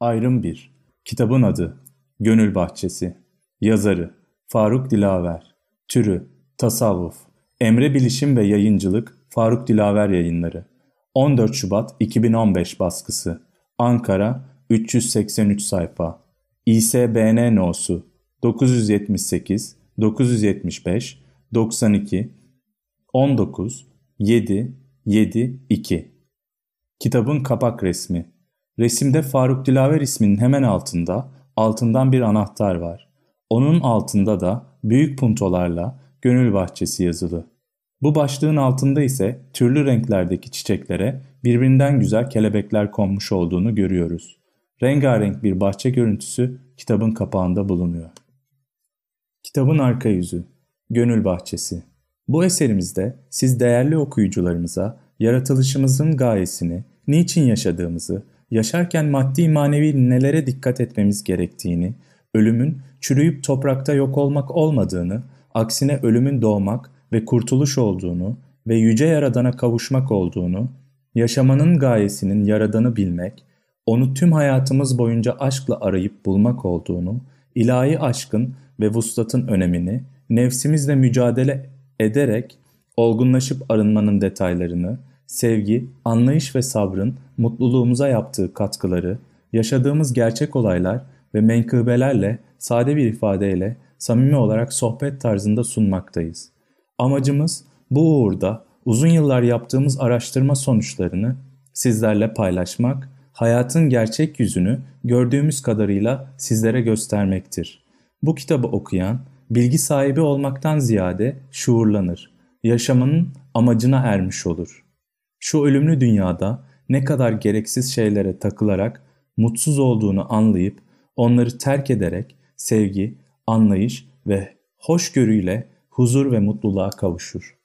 Ayrım 1 Kitabın adı Gönül Bahçesi Yazarı Faruk Dilaver Türü Tasavvuf Emre Bilişim ve Yayıncılık Faruk Dilaver Yayınları 14 Şubat 2015 baskısı Ankara 383 sayfa İSBN nosu 978 975 92 19 7 7 2 Kitabın kapak resmi Resimde Faruk Dilaver isminin hemen altında, altından bir anahtar var. Onun altında da büyük puntolarla Gönül Bahçesi yazılı. Bu başlığın altında ise türlü renklerdeki çiçeklere birbirinden güzel kelebekler konmuş olduğunu görüyoruz. Rengarenk bir bahçe görüntüsü kitabın kapağında bulunuyor. Kitabın arka yüzü Gönül Bahçesi Bu eserimizde siz değerli okuyucularımıza yaratılışımızın gayesini, niçin yaşadığımızı, yaşarken maddi manevi nelere dikkat etmemiz gerektiğini, ölümün çürüyüp toprakta yok olmak olmadığını, aksine ölümün doğmak ve kurtuluş olduğunu ve yüce yaradana kavuşmak olduğunu, yaşamanın gayesinin yaradanı bilmek, onu tüm hayatımız boyunca aşkla arayıp bulmak olduğunu, ilahi aşkın ve vuslatın önemini, nefsimizle mücadele ederek olgunlaşıp arınmanın detaylarını, sevgi, anlayış ve sabrın mutluluğumuza yaptığı katkıları, yaşadığımız gerçek olaylar ve menkıbelerle sade bir ifadeyle samimi olarak sohbet tarzında sunmaktayız. Amacımız bu uğurda uzun yıllar yaptığımız araştırma sonuçlarını sizlerle paylaşmak, hayatın gerçek yüzünü gördüğümüz kadarıyla sizlere göstermektir. Bu kitabı okuyan, bilgi sahibi olmaktan ziyade şuurlanır, yaşamının amacına ermiş olur. Şu ölümlü dünyada ne kadar gereksiz şeylere takılarak mutsuz olduğunu anlayıp onları terk ederek sevgi, anlayış ve hoşgörüyle huzur ve mutluluğa kavuşur.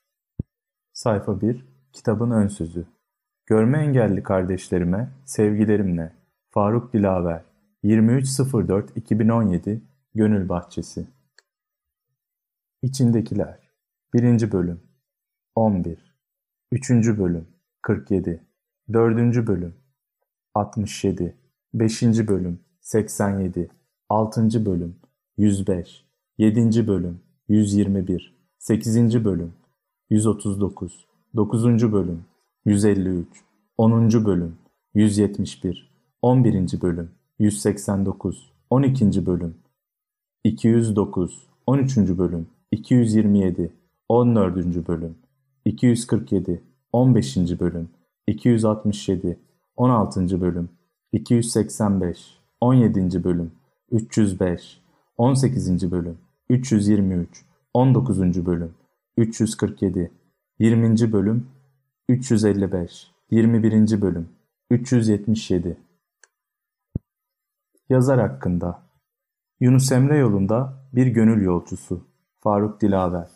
Sayfa 1 Kitabın Ön Sözü Görme engelli kardeşlerime sevgilerimle Faruk Dilaver 23.04.2017 Gönül Bahçesi İçindekiler 1. Bölüm 11 3. Bölüm 47 4. Bölüm 67 5. Bölüm 87 6. Bölüm 105 7. Bölüm 121 8. Bölüm 139 9. Bölüm 153 10. Bölüm 171 11. Bölüm 189 12. Bölüm 209 13. Bölüm 227 14. Bölüm 247 15. Bölüm 267 16. Bölüm 285 17. Bölüm 305 18. Bölüm 323 19. Bölüm 347 20. Bölüm 355 21. Bölüm 377 Yazar hakkında Yunus Emre yolunda bir gönül yolcusu Faruk Dilaver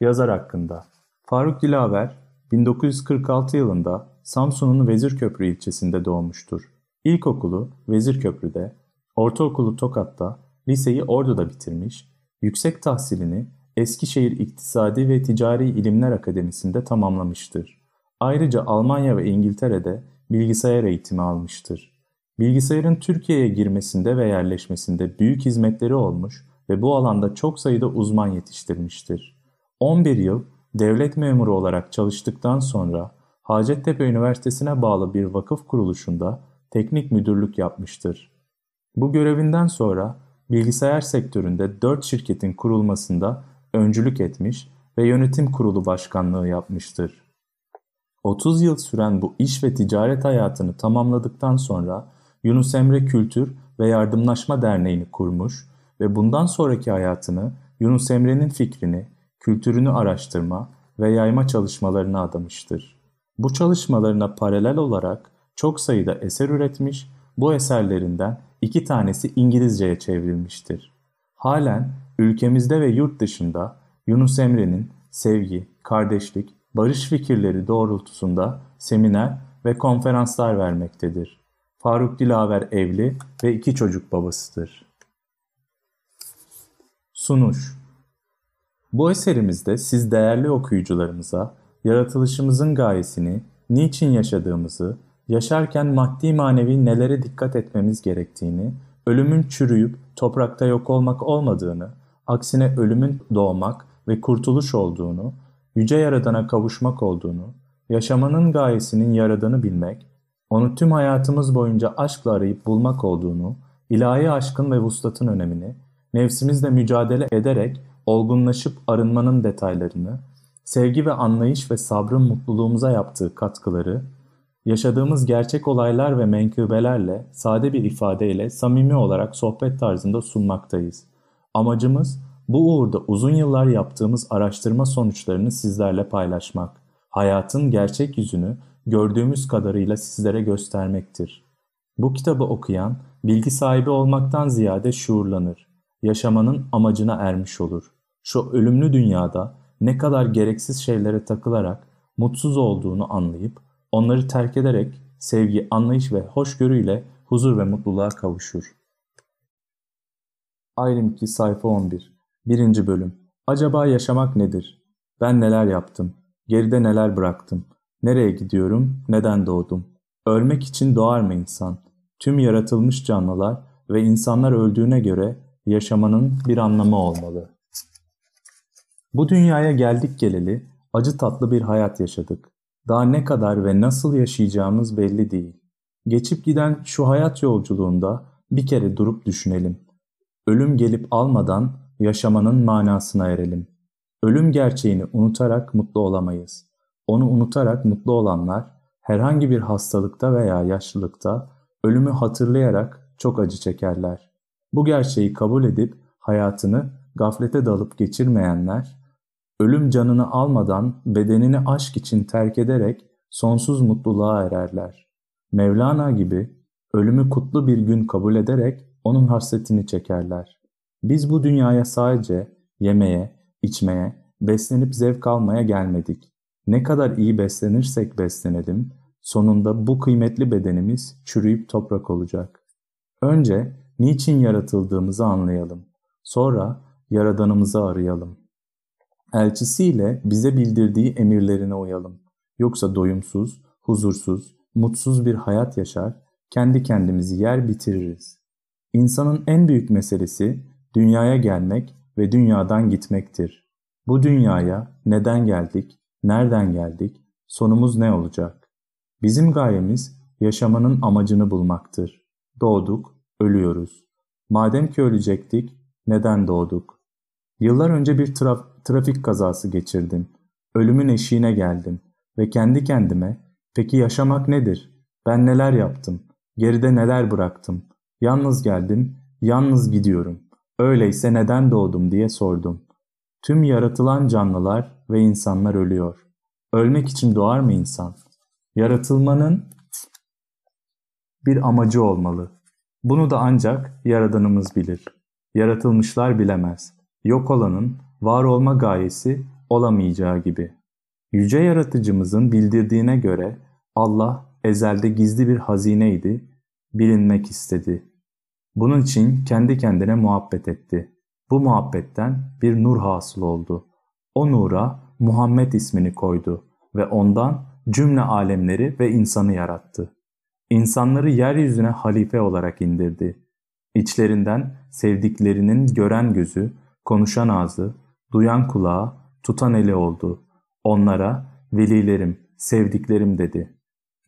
Yazar hakkında Faruk Dilaver 1946 yılında Samsun'un Vezirköprü ilçesinde doğmuştur. İlkokulu Vezirköprü'de, ortaokulu Tokat'ta, liseyi Ordu'da bitirmiş, yüksek tahsilini Eskişehir İktisadi ve Ticari İlimler Akademisi'nde tamamlamıştır. Ayrıca Almanya ve İngiltere'de bilgisayar eğitimi almıştır. Bilgisayarın Türkiye'ye girmesinde ve yerleşmesinde büyük hizmetleri olmuş ve bu alanda çok sayıda uzman yetiştirmiştir. 11 yıl devlet memuru olarak çalıştıktan sonra Hacettepe Üniversitesi'ne bağlı bir vakıf kuruluşunda teknik müdürlük yapmıştır. Bu görevinden sonra bilgisayar sektöründe 4 şirketin kurulmasında öncülük etmiş ve yönetim kurulu başkanlığı yapmıştır. 30 yıl süren bu iş ve ticaret hayatını tamamladıktan sonra Yunus Emre Kültür ve Yardımlaşma Derneği'ni kurmuş ve bundan sonraki hayatını Yunus Emre'nin fikrini, kültürünü araştırma ve yayma çalışmalarına adamıştır. Bu çalışmalarına paralel olarak çok sayıda eser üretmiş, bu eserlerinden iki tanesi İngilizceye çevrilmiştir. Halen ülkemizde ve yurt dışında Yunus Emre'nin sevgi, kardeşlik, barış fikirleri doğrultusunda seminer ve konferanslar vermektedir. Faruk Dilaver evli ve iki çocuk babasıdır. Sunuş Bu eserimizde siz değerli okuyucularımıza yaratılışımızın gayesini, niçin yaşadığımızı, yaşarken maddi manevi nelere dikkat etmemiz gerektiğini, ölümün çürüyüp toprakta yok olmak olmadığını, aksine ölümün doğmak ve kurtuluş olduğunu, yüce yaradana kavuşmak olduğunu, yaşamanın gayesinin yaradanı bilmek, onu tüm hayatımız boyunca aşkla arayıp bulmak olduğunu, ilahi aşkın ve vuslatın önemini, nefsimizle mücadele ederek olgunlaşıp arınmanın detaylarını, sevgi ve anlayış ve sabrın mutluluğumuza yaptığı katkıları, yaşadığımız gerçek olaylar ve menkıbelerle sade bir ifadeyle samimi olarak sohbet tarzında sunmaktayız. Amacımız bu uğurda uzun yıllar yaptığımız araştırma sonuçlarını sizlerle paylaşmak, hayatın gerçek yüzünü gördüğümüz kadarıyla sizlere göstermektir. Bu kitabı okuyan, bilgi sahibi olmaktan ziyade şuurlanır, yaşamanın amacına ermiş olur. Şu ölümlü dünyada ne kadar gereksiz şeylere takılarak mutsuz olduğunu anlayıp, onları terk ederek sevgi, anlayış ve hoşgörüyle huzur ve mutluluğa kavuşur. Ayrım 2 sayfa 11 1. bölüm Acaba yaşamak nedir? Ben neler yaptım? Geride neler bıraktım? Nereye gidiyorum? Neden doğdum? Ölmek için doğar mı insan? Tüm yaratılmış canlılar ve insanlar öldüğüne göre yaşamanın bir anlamı olmalı. Bu dünyaya geldik geleli acı tatlı bir hayat yaşadık. Daha ne kadar ve nasıl yaşayacağımız belli değil. Geçip giden şu hayat yolculuğunda bir kere durup düşünelim. Ölüm gelip almadan yaşamanın manasına erelim. Ölüm gerçeğini unutarak mutlu olamayız. Onu unutarak mutlu olanlar herhangi bir hastalıkta veya yaşlılıkta ölümü hatırlayarak çok acı çekerler. Bu gerçeği kabul edip hayatını gaflete dalıp geçirmeyenler, ölüm canını almadan bedenini aşk için terk ederek sonsuz mutluluğa ererler. Mevlana gibi ölümü kutlu bir gün kabul ederek onun hasretini çekerler. Biz bu dünyaya sadece yemeye, içmeye, beslenip zevk almaya gelmedik. Ne kadar iyi beslenirsek beslenelim, sonunda bu kıymetli bedenimiz çürüyüp toprak olacak. Önce niçin yaratıldığımızı anlayalım. Sonra Yaradanımızı arayalım. Elçisiyle bize bildirdiği emirlerine uyalım. Yoksa doyumsuz, huzursuz, mutsuz bir hayat yaşar, kendi kendimizi yer bitiririz. İnsanın en büyük meselesi dünyaya gelmek ve dünyadan gitmektir. Bu dünyaya neden geldik, nereden geldik, sonumuz ne olacak? Bizim gayemiz yaşamanın amacını bulmaktır. Doğduk, ölüyoruz. Madem ki ölecektik, neden doğduk? Yıllar önce bir traf trafik kazası geçirdim. Ölümün eşiğine geldim ve kendi kendime peki yaşamak nedir? Ben neler yaptım? Geride neler bıraktım? Yalnız geldim, yalnız gidiyorum. Öyleyse neden doğdum diye sordum. Tüm yaratılan canlılar ve insanlar ölüyor. Ölmek için doğar mı insan? Yaratılmanın bir amacı olmalı. Bunu da ancak Yaradanımız bilir. Yaratılmışlar bilemez. Yok olanın var olma gayesi olamayacağı gibi. Yüce Yaratıcımızın bildirdiğine göre Allah ezelde gizli bir hazineydi, bilinmek istedi. Bunun için kendi kendine muhabbet etti. Bu muhabbetten bir nur hasıl oldu. O nura Muhammed ismini koydu ve ondan cümle alemleri ve insanı yarattı. İnsanları yeryüzüne halife olarak indirdi. İçlerinden sevdiklerinin gören gözü, konuşan ağzı, duyan kulağı, tutan eli oldu. Onlara velilerim, sevdiklerim dedi.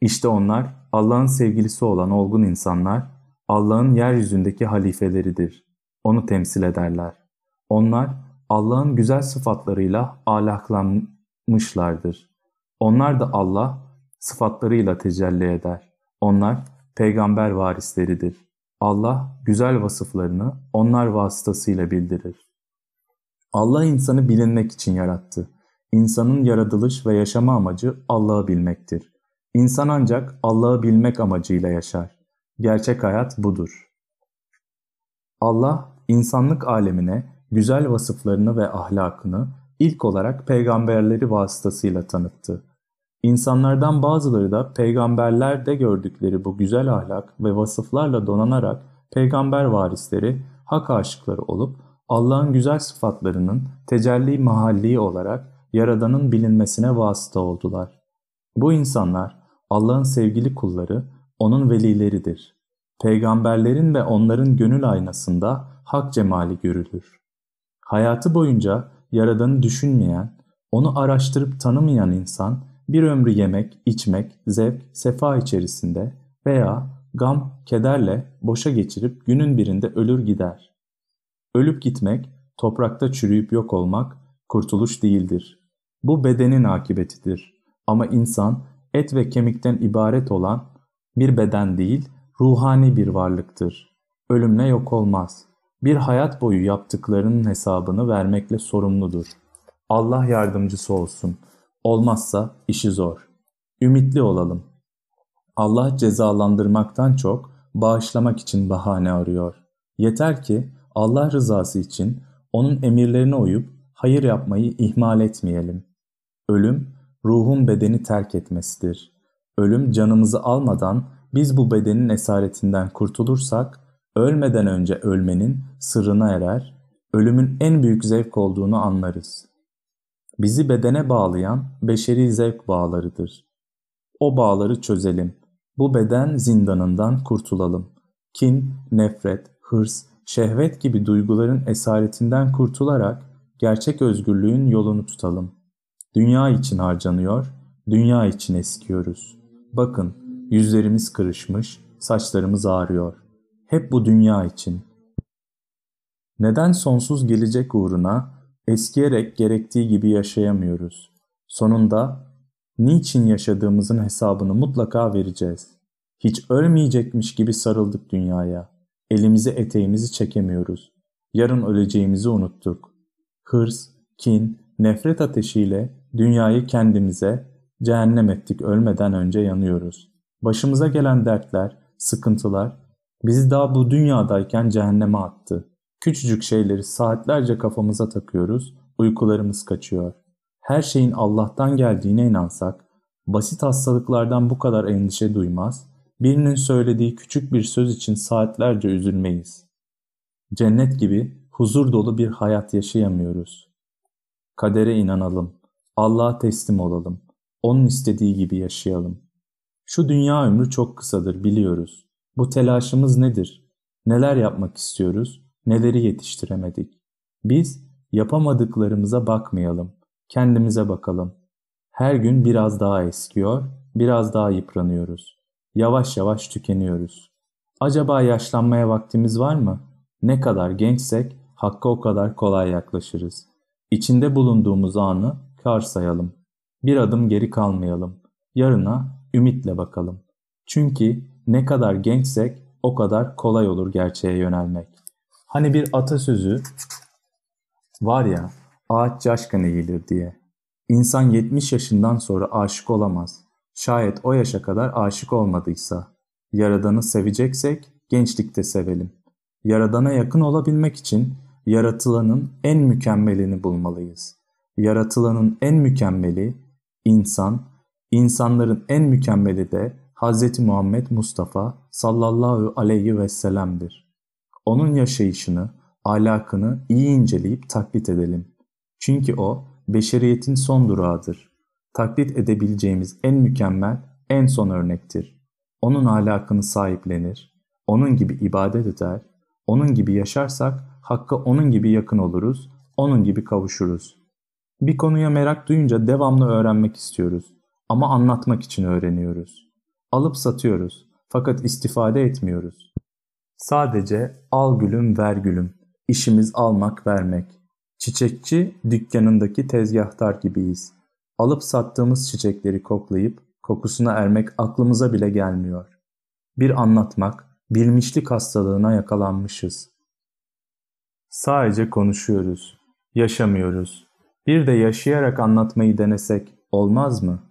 İşte onlar Allah'ın sevgilisi olan olgun insanlar, Allah'ın yeryüzündeki halifeleridir. Onu temsil ederler. Onlar Allah'ın güzel sıfatlarıyla ahlaklanmışlardır. Onlar da Allah sıfatlarıyla tecelli eder. Onlar peygamber varisleridir. Allah güzel vasıflarını onlar vasıtasıyla bildirir. Allah insanı bilinmek için yarattı. İnsanın yaratılış ve yaşama amacı Allah'ı bilmektir. İnsan ancak Allah'ı bilmek amacıyla yaşar. Gerçek hayat budur. Allah insanlık alemine güzel vasıflarını ve ahlakını ilk olarak peygamberleri vasıtasıyla tanıttı. İnsanlardan bazıları da peygamberlerde gördükleri bu güzel ahlak ve vasıflarla donanarak peygamber varisleri, hak aşıkları olup Allah'ın güzel sıfatlarının tecelli mahalli olarak Yaradan'ın bilinmesine vasıta oldular. Bu insanlar Allah'ın sevgili kulları, onun velileridir. Peygamberlerin ve onların gönül aynasında hak cemali görülür. Hayatı boyunca Yaradan'ı düşünmeyen, onu araştırıp tanımayan insan bir ömrü yemek, içmek, zevk, sefa içerisinde veya gam, kederle boşa geçirip günün birinde ölür gider. Ölüp gitmek, toprakta çürüyüp yok olmak kurtuluş değildir. Bu bedenin akibetidir. Ama insan et ve kemikten ibaret olan bir beden değil, ruhani bir varlıktır. Ölümle yok olmaz. Bir hayat boyu yaptıklarının hesabını vermekle sorumludur. Allah yardımcısı olsun. Olmazsa işi zor. Ümitli olalım. Allah cezalandırmaktan çok bağışlamak için bahane arıyor. Yeter ki Allah rızası için onun emirlerine uyup hayır yapmayı ihmal etmeyelim. Ölüm, ruhun bedeni terk etmesidir. Ölüm canımızı almadan biz bu bedenin esaretinden kurtulursak, ölmeden önce ölmenin sırrına erer, ölümün en büyük zevk olduğunu anlarız. Bizi bedene bağlayan beşeri zevk bağlarıdır. O bağları çözelim. Bu beden zindanından kurtulalım. Kin, nefret, hırs, şehvet gibi duyguların esaretinden kurtularak gerçek özgürlüğün yolunu tutalım. Dünya için harcanıyor, dünya için eskiyoruz. Bakın, yüzlerimiz kırışmış, saçlarımız ağrıyor. Hep bu dünya için. Neden sonsuz gelecek uğruna eskiyerek gerektiği gibi yaşayamıyoruz? Sonunda niçin yaşadığımızın hesabını mutlaka vereceğiz. Hiç ölmeyecekmiş gibi sarıldık dünyaya. Elimizi eteğimizi çekemiyoruz. Yarın öleceğimizi unuttuk. Hırs, kin, nefret ateşiyle dünyayı kendimize cehennem ettik ölmeden önce yanıyoruz. Başımıza gelen dertler, sıkıntılar bizi daha bu dünyadayken cehenneme attı. Küçücük şeyleri saatlerce kafamıza takıyoruz, uykularımız kaçıyor. Her şeyin Allah'tan geldiğine inansak, basit hastalıklardan bu kadar endişe duymaz, birinin söylediği küçük bir söz için saatlerce üzülmeyiz. Cennet gibi huzur dolu bir hayat yaşayamıyoruz. Kadere inanalım, Allah'a teslim olalım, O'nun istediği gibi yaşayalım. Şu dünya ömrü çok kısadır biliyoruz. Bu telaşımız nedir? Neler yapmak istiyoruz? Neleri yetiştiremedik? Biz yapamadıklarımıza bakmayalım. Kendimize bakalım. Her gün biraz daha eskiyor, biraz daha yıpranıyoruz. Yavaş yavaş tükeniyoruz. Acaba yaşlanmaya vaktimiz var mı? Ne kadar gençsek hakka o kadar kolay yaklaşırız. İçinde bulunduğumuz anı kar sayalım. Bir adım geri kalmayalım. Yarına ümitle bakalım. Çünkü ne kadar gençsek o kadar kolay olur gerçeğe yönelmek. Hani bir atasözü var ya ağaç caşkan eğilir diye. İnsan 70 yaşından sonra aşık olamaz. Şayet o yaşa kadar aşık olmadıysa. Yaradanı seveceksek gençlikte sevelim. Yaradana yakın olabilmek için yaratılanın en mükemmelini bulmalıyız. Yaratılanın en mükemmeli insan, insanların en mükemmeli de Hz. Muhammed Mustafa sallallahu aleyhi ve sellem'dir. Onun yaşayışını, ahlakını iyi inceleyip taklit edelim. Çünkü o beşeriyetin son durağıdır. Taklit edebileceğimiz en mükemmel, en son örnektir. Onun ahlakını sahiplenir, onun gibi ibadet eder, onun gibi yaşarsak Hakk'a onun gibi yakın oluruz, onun gibi kavuşuruz. Bir konuya merak duyunca devamlı öğrenmek istiyoruz ama anlatmak için öğreniyoruz. Alıp satıyoruz fakat istifade etmiyoruz. Sadece al gülüm ver gülüm. İşimiz almak vermek. Çiçekçi dükkanındaki tezgahtar gibiyiz. Alıp sattığımız çiçekleri koklayıp kokusuna ermek aklımıza bile gelmiyor. Bir anlatmak, bilmişlik hastalığına yakalanmışız. Sadece konuşuyoruz, yaşamıyoruz. Bir de yaşayarak anlatmayı denesek olmaz mı?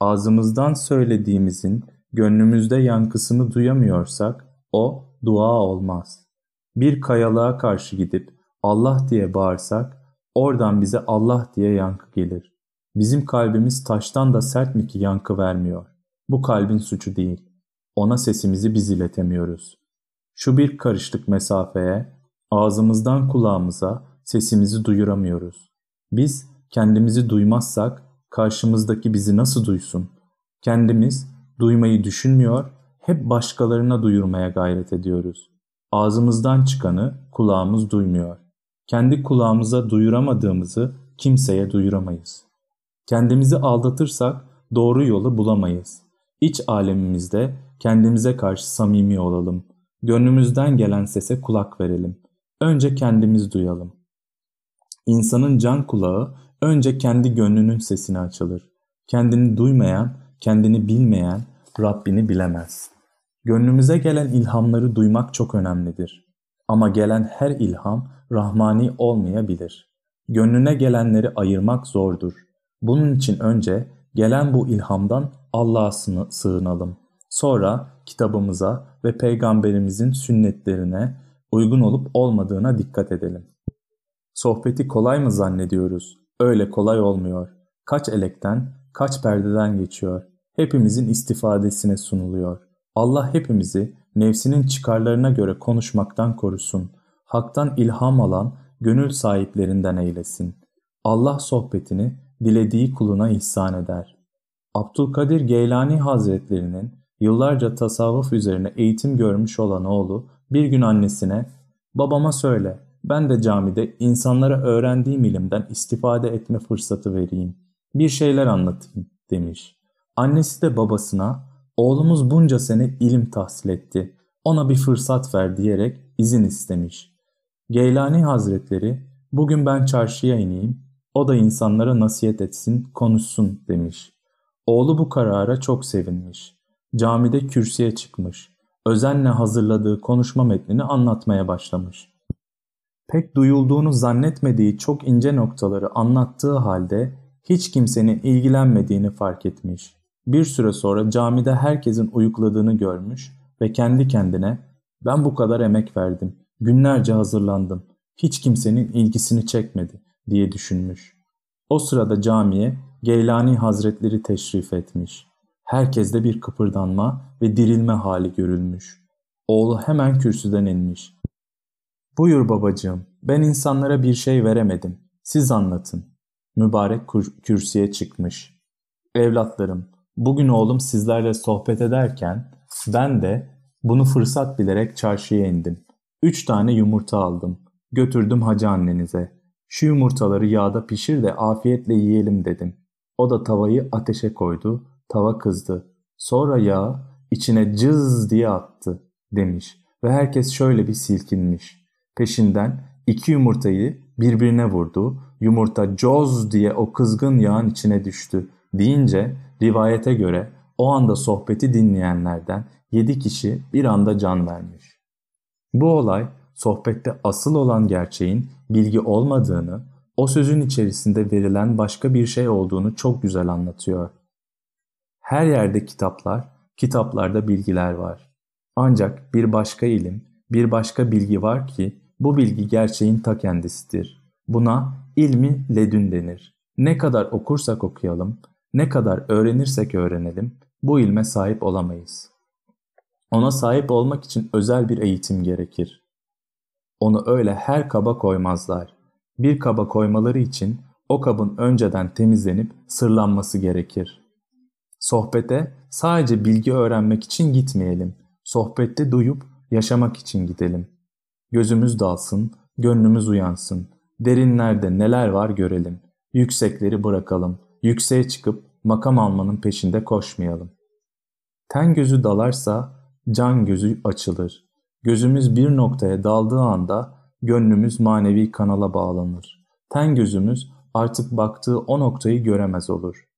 Ağzımızdan söylediğimizin gönlümüzde yankısını duyamıyorsak o dua olmaz. Bir kayalığa karşı gidip Allah diye bağırsak oradan bize Allah diye yankı gelir. Bizim kalbimiz taştan da sert mi ki yankı vermiyor? Bu kalbin suçu değil. Ona sesimizi biz iletemiyoruz. Şu bir karışlık mesafeye, ağzımızdan kulağımıza sesimizi duyuramıyoruz. Biz kendimizi duymazsak karşımızdaki bizi nasıl duysun? Kendimiz duymayı düşünmüyor, hep başkalarına duyurmaya gayret ediyoruz. Ağzımızdan çıkanı kulağımız duymuyor. Kendi kulağımıza duyuramadığımızı kimseye duyuramayız. Kendimizi aldatırsak doğru yolu bulamayız. İç alemimizde kendimize karşı samimi olalım. Gönlümüzden gelen sese kulak verelim. Önce kendimiz duyalım. İnsanın can kulağı önce kendi gönlünün sesini açılır. Kendini duymayan, kendini bilmeyen Rabbini bilemez. Gönlümüze gelen ilhamları duymak çok önemlidir. Ama gelen her ilham rahmani olmayabilir. Gönlüne gelenleri ayırmak zordur. Bunun için önce gelen bu ilhamdan Allah'a sığınalım. Sonra kitabımıza ve peygamberimizin sünnetlerine uygun olup olmadığına dikkat edelim. Sohbeti kolay mı zannediyoruz? Öyle kolay olmuyor. Kaç elekten, kaç perdeden geçiyor. Hepimizin istifadesine sunuluyor. Allah hepimizi nefsinin çıkarlarına göre konuşmaktan korusun. Hak'tan ilham alan gönül sahiplerinden eylesin. Allah sohbetini dilediği kuluna ihsan eder. Abdülkadir Geylani Hazretlerinin yıllarca tasavvuf üzerine eğitim görmüş olan oğlu bir gün annesine ''Babama söyle, ben de camide insanlara öğrendiğim ilimden istifade etme fırsatı vereyim, bir şeyler anlatayım.'' demiş. Annesi de babasına ''Oğlumuz bunca sene ilim tahsil etti, ona bir fırsat ver.'' diyerek izin istemiş. Geylani Hazretleri ''Bugün ben çarşıya ineyim, o da insanlara nasihat etsin, konuşsun.'' demiş. Oğlu bu karara çok sevinmiş. Camide kürsüye çıkmış. Özenle hazırladığı konuşma metnini anlatmaya başlamış. Pek duyulduğunu zannetmediği çok ince noktaları anlattığı halde hiç kimsenin ilgilenmediğini fark etmiş. Bir süre sonra camide herkesin uyukladığını görmüş ve kendi kendine ben bu kadar emek verdim, günlerce hazırlandım, hiç kimsenin ilgisini çekmedi diye düşünmüş. O sırada camiye Geylani Hazretleri teşrif etmiş. Herkeste bir kıpırdanma ve dirilme hali görülmüş. Oğlu hemen kürsüden inmiş. Buyur babacığım, ben insanlara bir şey veremedim. Siz anlatın. Mübarek kürsüye çıkmış. Evlatlarım, bugün oğlum sizlerle sohbet ederken ben de bunu fırsat bilerek çarşıya indim. Üç tane yumurta aldım. Götürdüm hacı annenize. Şu yumurtaları yağda pişir de afiyetle yiyelim dedim. O da tavayı ateşe koydu. Tava kızdı. Sonra yağ içine cız diye attı demiş. Ve herkes şöyle bir silkinmiş. Peşinden iki yumurtayı birbirine vurdu. Yumurta coz diye o kızgın yağın içine düştü deyince rivayete göre o anda sohbeti dinleyenlerden yedi kişi bir anda can vermiş. Bu olay sohbette asıl olan gerçeğin bilgi olmadığını, o sözün içerisinde verilen başka bir şey olduğunu çok güzel anlatıyor. Her yerde kitaplar, kitaplarda bilgiler var. Ancak bir başka ilim, bir başka bilgi var ki bu bilgi gerçeğin ta kendisidir. Buna ilmi ledün denir. Ne kadar okursak okuyalım, ne kadar öğrenirsek öğrenelim bu ilme sahip olamayız. Ona sahip olmak için özel bir eğitim gerekir. Onu öyle her kaba koymazlar. Bir kaba koymaları için o kabın önceden temizlenip sırlanması gerekir. Sohbete sadece bilgi öğrenmek için gitmeyelim. Sohbette duyup yaşamak için gidelim. Gözümüz dalsın, gönlümüz uyansın. Derinlerde neler var görelim. Yüksekleri bırakalım. Yükseğe çıkıp makam almanın peşinde koşmayalım. Ten gözü dalarsa can gözü açılır. Gözümüz bir noktaya daldığı anda gönlümüz manevi kanala bağlanır. Ten gözümüz artık baktığı o noktayı göremez olur.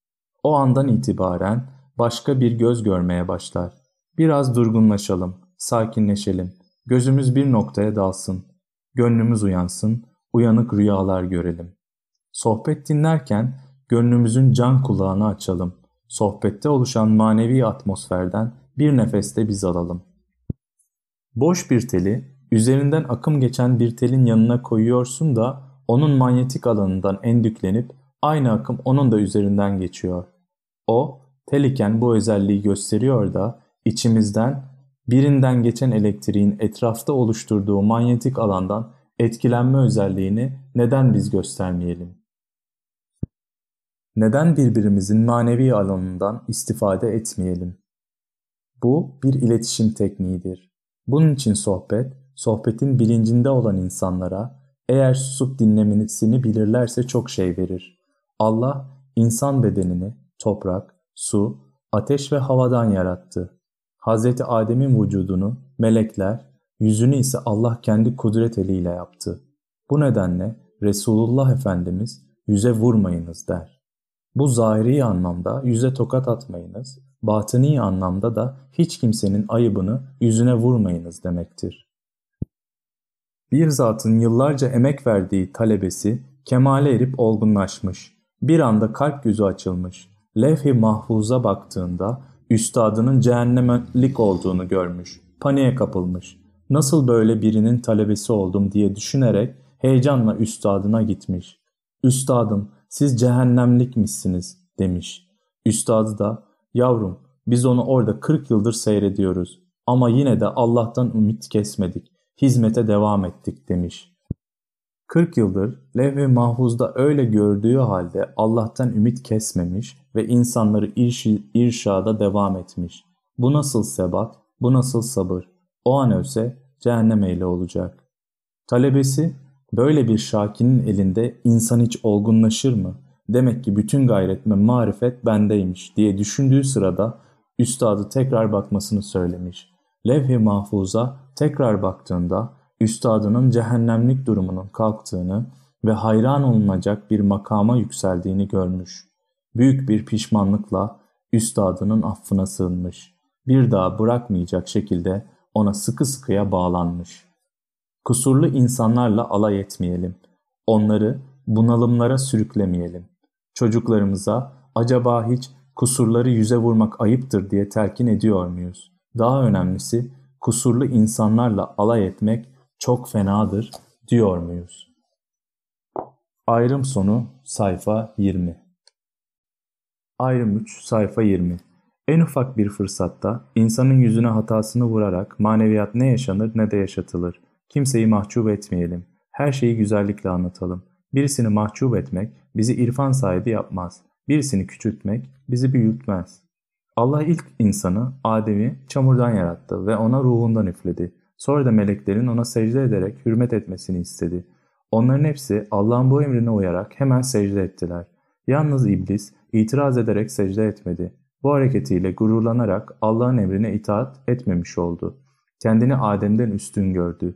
O andan itibaren başka bir göz görmeye başlar. Biraz durgunlaşalım, sakinleşelim. Gözümüz bir noktaya dalsın. Gönlümüz uyansın, uyanık rüyalar görelim. Sohbet dinlerken gönlümüzün can kulağını açalım. Sohbette oluşan manevi atmosferden bir nefeste biz alalım. Boş bir teli, üzerinden akım geçen bir telin yanına koyuyorsun da onun manyetik alanından endüklenip aynı akım onun da üzerinden geçiyor. O, tel iken bu özelliği gösteriyor da içimizden birinden geçen elektriğin etrafta oluşturduğu manyetik alandan etkilenme özelliğini neden biz göstermeyelim? Neden birbirimizin manevi alanından istifade etmeyelim? Bu bir iletişim tekniğidir. Bunun için sohbet, sohbetin bilincinde olan insanlara eğer susup dinlemesini bilirlerse çok şey verir. Allah insan bedenini toprak, su, ateş ve havadan yarattı. Hz. Adem'in vücudunu melekler, yüzünü ise Allah kendi kudret eliyle yaptı. Bu nedenle Resulullah Efendimiz yüze vurmayınız der. Bu zahiri anlamda yüze tokat atmayınız, batıni anlamda da hiç kimsenin ayıbını yüzüne vurmayınız demektir. Bir zatın yıllarca emek verdiği talebesi kemale erip olgunlaşmış. Bir anda kalp gözü açılmış. Levh-i mahfuza baktığında üstadının cehennemlik olduğunu görmüş. Paniğe kapılmış. Nasıl böyle birinin talebesi oldum diye düşünerek heyecanla üstadına gitmiş. Üstadım siz cehennemlikmişsiniz demiş. Üstadı da yavrum biz onu orada 40 yıldır seyrediyoruz ama yine de Allah'tan ümit kesmedik, hizmete devam ettik demiş. 40 yıldır levh-i mahfuzda öyle gördüğü halde Allah'tan ümit kesmemiş ve insanları irşada devam etmiş. Bu nasıl sebat, bu nasıl sabır? O an ölse cehennem eyle olacak. Talebesi böyle bir şakinin elinde insan hiç olgunlaşır mı? Demek ki bütün gayret ve marifet bendeymiş diye düşündüğü sırada üstadı tekrar bakmasını söylemiş. Levh-i mahfuza tekrar baktığında üstadının cehennemlik durumunun kalktığını ve hayran olunacak bir makama yükseldiğini görmüş. Büyük bir pişmanlıkla üstadının affına sığınmış. Bir daha bırakmayacak şekilde ona sıkı sıkıya bağlanmış. Kusurlu insanlarla alay etmeyelim. Onları bunalımlara sürüklemeyelim. Çocuklarımıza acaba hiç kusurları yüze vurmak ayıptır diye telkin ediyor muyuz? Daha önemlisi kusurlu insanlarla alay etmek çok fenadır diyor muyuz? Ayrım sonu sayfa 20 Ayrım 3 sayfa 20 En ufak bir fırsatta insanın yüzüne hatasını vurarak maneviyat ne yaşanır ne de yaşatılır. Kimseyi mahcup etmeyelim. Her şeyi güzellikle anlatalım. Birisini mahcup etmek bizi irfan sahibi yapmaz. Birisini küçültmek bizi büyütmez. Allah ilk insanı Adem'i çamurdan yarattı ve ona ruhundan üfledi. Sonra da meleklerin ona secde ederek hürmet etmesini istedi. Onların hepsi Allah'ın bu emrine uyarak hemen secde ettiler. Yalnız iblis itiraz ederek secde etmedi. Bu hareketiyle gururlanarak Allah'ın emrine itaat etmemiş oldu. Kendini Adem'den üstün gördü.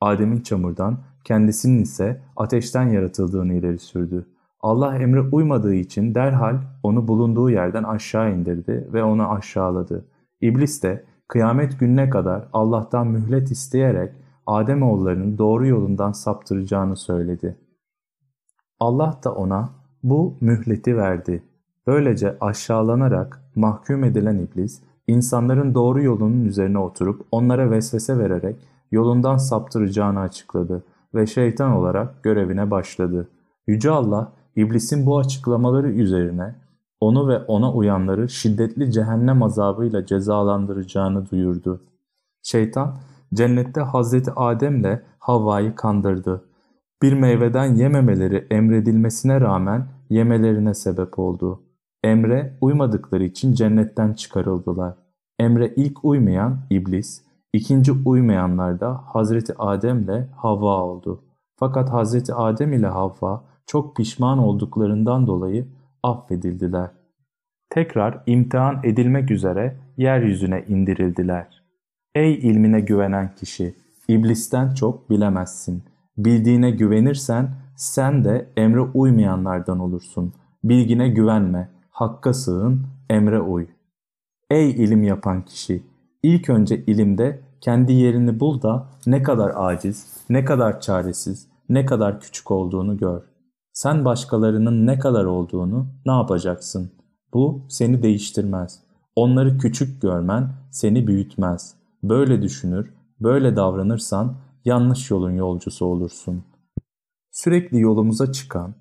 Adem'in çamurdan, kendisinin ise ateşten yaratıldığını ileri sürdü. Allah emre uymadığı için derhal onu bulunduğu yerden aşağı indirdi ve onu aşağıladı. İblis de kıyamet gününe kadar Allah'tan mühlet isteyerek Ademoğullarının doğru yolundan saptıracağını söyledi. Allah da ona bu mühleti verdi. Böylece aşağılanarak mahkum edilen iblis, insanların doğru yolunun üzerine oturup onlara vesvese vererek yolundan saptıracağını açıkladı ve şeytan olarak görevine başladı. Yüce Allah, iblisin bu açıklamaları üzerine onu ve ona uyanları şiddetli cehennem azabıyla cezalandıracağını duyurdu. Şeytan, cennette Hazreti Adem'le Havva'yı kandırdı. Bir meyveden yememeleri emredilmesine rağmen yemelerine sebep oldu. Emre uymadıkları için cennetten çıkarıldılar. Emre ilk uymayan iblis, ikinci uymayanlar da Hazreti Adem'le Havva oldu. Fakat Hazreti Adem ile Havva çok pişman olduklarından dolayı affedildiler. Tekrar imtihan edilmek üzere yeryüzüne indirildiler. Ey ilmine güvenen kişi! İblisten çok bilemezsin. Bildiğine güvenirsen sen de emre uymayanlardan olursun. Bilgine güvenme, hakka sığın, emre uy. Ey ilim yapan kişi! İlk önce ilimde kendi yerini bul da ne kadar aciz, ne kadar çaresiz, ne kadar küçük olduğunu gör. Sen başkalarının ne kadar olduğunu ne yapacaksın? Bu seni değiştirmez. Onları küçük görmen seni büyütmez. Böyle düşünür, böyle davranırsan yanlış yolun yolcusu olursun. Sürekli yolumuza çıkan,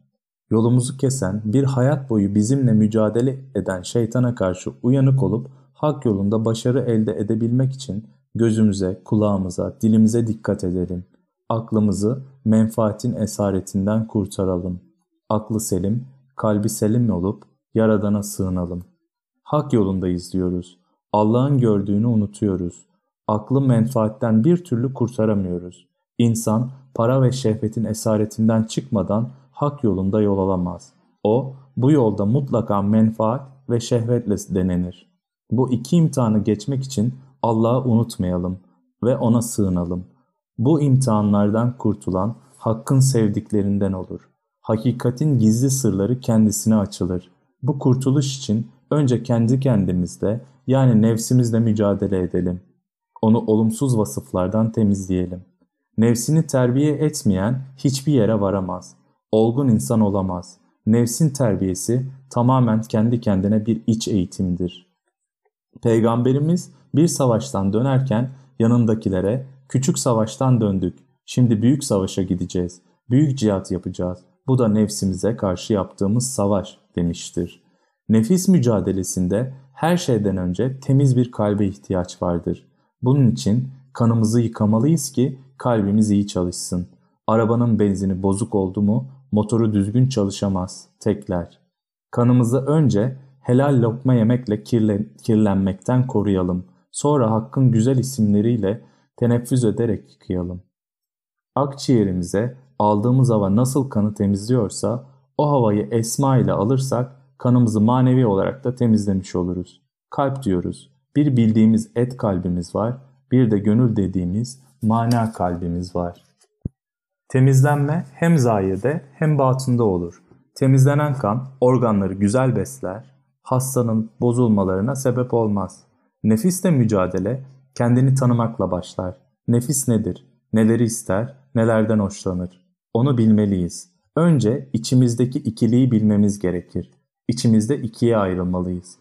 yolumuzu kesen, bir hayat boyu bizimle mücadele eden şeytana karşı uyanık olup hak yolunda başarı elde edebilmek için gözümüze, kulağımıza, dilimize dikkat edelim. Aklımızı menfaatin esaretinden kurtaralım. Aklı selim, kalbi selim olup Yaradan'a sığınalım. Hak yolundayız diyoruz. Allah'ın gördüğünü unutuyoruz. Aklı menfaatten bir türlü kurtaramıyoruz. İnsan para ve şehvetin esaretinden çıkmadan hak yolunda yol alamaz. O bu yolda mutlaka menfaat ve şehvetle denenir. Bu iki imtihanı geçmek için Allah'ı unutmayalım ve ona sığınalım. Bu imtihanlardan kurtulan hakkın sevdiklerinden olur. Hakikatin gizli sırları kendisine açılır. Bu kurtuluş için önce kendi kendimizde yani nefsimizle mücadele edelim. Onu olumsuz vasıflardan temizleyelim. Nefsini terbiye etmeyen hiçbir yere varamaz. Olgun insan olamaz. Nefsin terbiyesi tamamen kendi kendine bir iç eğitimdir. Peygamberimiz bir savaştan dönerken yanındakilere küçük savaştan döndük. Şimdi büyük savaşa gideceğiz. Büyük cihat yapacağız. Bu da nefsimize karşı yaptığımız savaş demiştir. Nefis mücadelesinde her şeyden önce temiz bir kalbe ihtiyaç vardır. Bunun için kanımızı yıkamalıyız ki kalbimiz iyi çalışsın. Arabanın benzini bozuk oldu mu motoru düzgün çalışamaz, tekler. Kanımızı önce helal lokma yemekle kirlen, kirlenmekten koruyalım. Sonra hakkın güzel isimleriyle teneffüs ederek yıkayalım. Akciğerimize aldığımız hava nasıl kanı temizliyorsa o havayı esma ile alırsak kanımızı manevi olarak da temizlemiş oluruz. Kalp diyoruz. Bir bildiğimiz et kalbimiz var, bir de gönül dediğimiz mana kalbimiz var. Temizlenme hem zahirde hem batında olur. Temizlenen kan organları güzel besler, hastanın bozulmalarına sebep olmaz. Nefisle mücadele kendini tanımakla başlar. Nefis nedir? Neleri ister? Nelerden hoşlanır? Onu bilmeliyiz. Önce içimizdeki ikiliği bilmemiz gerekir. İçimizde ikiye ayrılmalıyız.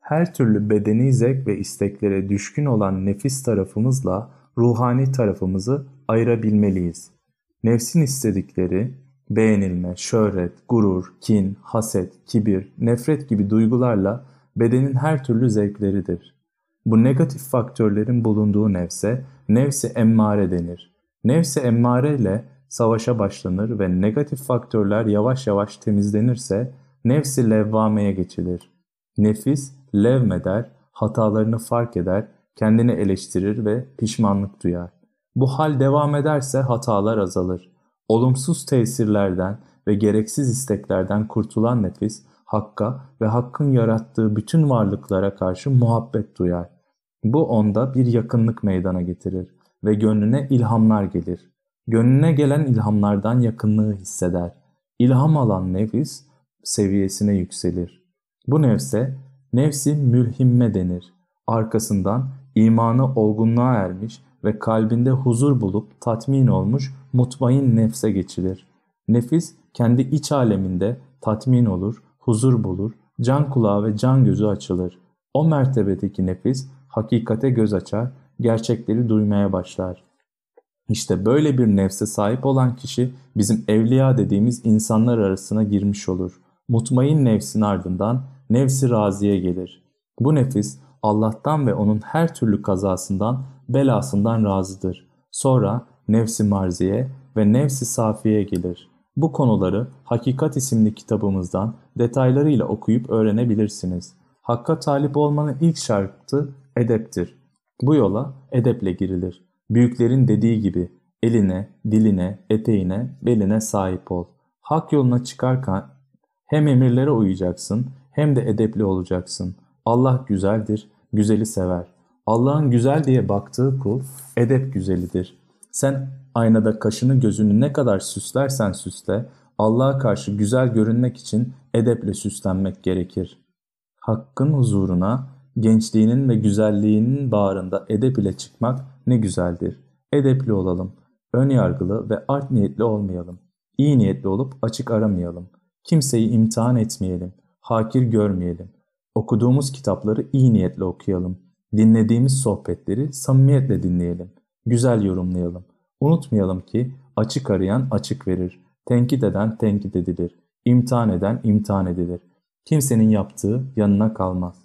Her türlü bedeni zevk ve isteklere düşkün olan nefis tarafımızla ruhani tarafımızı ayırabilmeliyiz. Nefsin istedikleri beğenilme, şöhret, gurur, kin, haset, kibir, nefret gibi duygularla bedenin her türlü zevkleridir. Bu negatif faktörlerin bulunduğu nefse nefsi emmare denir. Nefsi emmare ile savaşa başlanır ve negatif faktörler yavaş yavaş temizlenirse nefsi levvameye geçilir. Nefis levmeder, hatalarını fark eder, kendini eleştirir ve pişmanlık duyar. Bu hal devam ederse hatalar azalır. Olumsuz tesirlerden ve gereksiz isteklerden kurtulan nefis, Hakk'a ve Hakk'ın yarattığı bütün varlıklara karşı muhabbet duyar. Bu onda bir yakınlık meydana getirir ve gönlüne ilhamlar gelir. Gönlüne gelen ilhamlardan yakınlığı hisseder. İlham alan nefis seviyesine yükselir. Bu nefse nefsi mülhimme denir. Arkasından imanı olgunluğa ermiş ve kalbinde huzur bulup tatmin olmuş mutmain nefse geçilir. Nefis kendi iç aleminde tatmin olur, huzur bulur, can kulağı ve can gözü açılır. O mertebedeki nefis hakikate göz açar, gerçekleri duymaya başlar. İşte böyle bir nefse sahip olan kişi bizim evliya dediğimiz insanlar arasına girmiş olur. Mutmain nefsin ardından nefsi raziye gelir. Bu nefis Allah'tan ve onun her türlü kazasından belasından razıdır. Sonra nefsi marziye ve nefsi safiye gelir. Bu konuları Hakikat isimli kitabımızdan detaylarıyla okuyup öğrenebilirsiniz. Hakka talip olmanın ilk şartı edeptir. Bu yola edeple girilir. Büyüklerin dediği gibi eline, diline, eteğine, beline sahip ol. Hak yoluna çıkarken hem emirlere uyacaksın hem de edepli olacaksın. Allah güzeldir, güzeli sever. Allah'ın güzel diye baktığı kul edep güzelidir. Sen aynada kaşını gözünü ne kadar süslersen süsle, Allah'a karşı güzel görünmek için edeple süslenmek gerekir. Hakkın huzuruna, gençliğinin ve güzelliğinin bağrında edep ile çıkmak ne güzeldir. Edepli olalım, ön yargılı ve art niyetli olmayalım. İyi niyetli olup açık aramayalım. Kimseyi imtihan etmeyelim, hakir görmeyelim. Okuduğumuz kitapları iyi niyetle okuyalım. Dinlediğimiz sohbetleri samimiyetle dinleyelim. Güzel yorumlayalım. Unutmayalım ki açık arayan açık verir. Tenkit eden tenkit edilir. İmtihan eden imtihan edilir. Kimsenin yaptığı yanına kalmaz.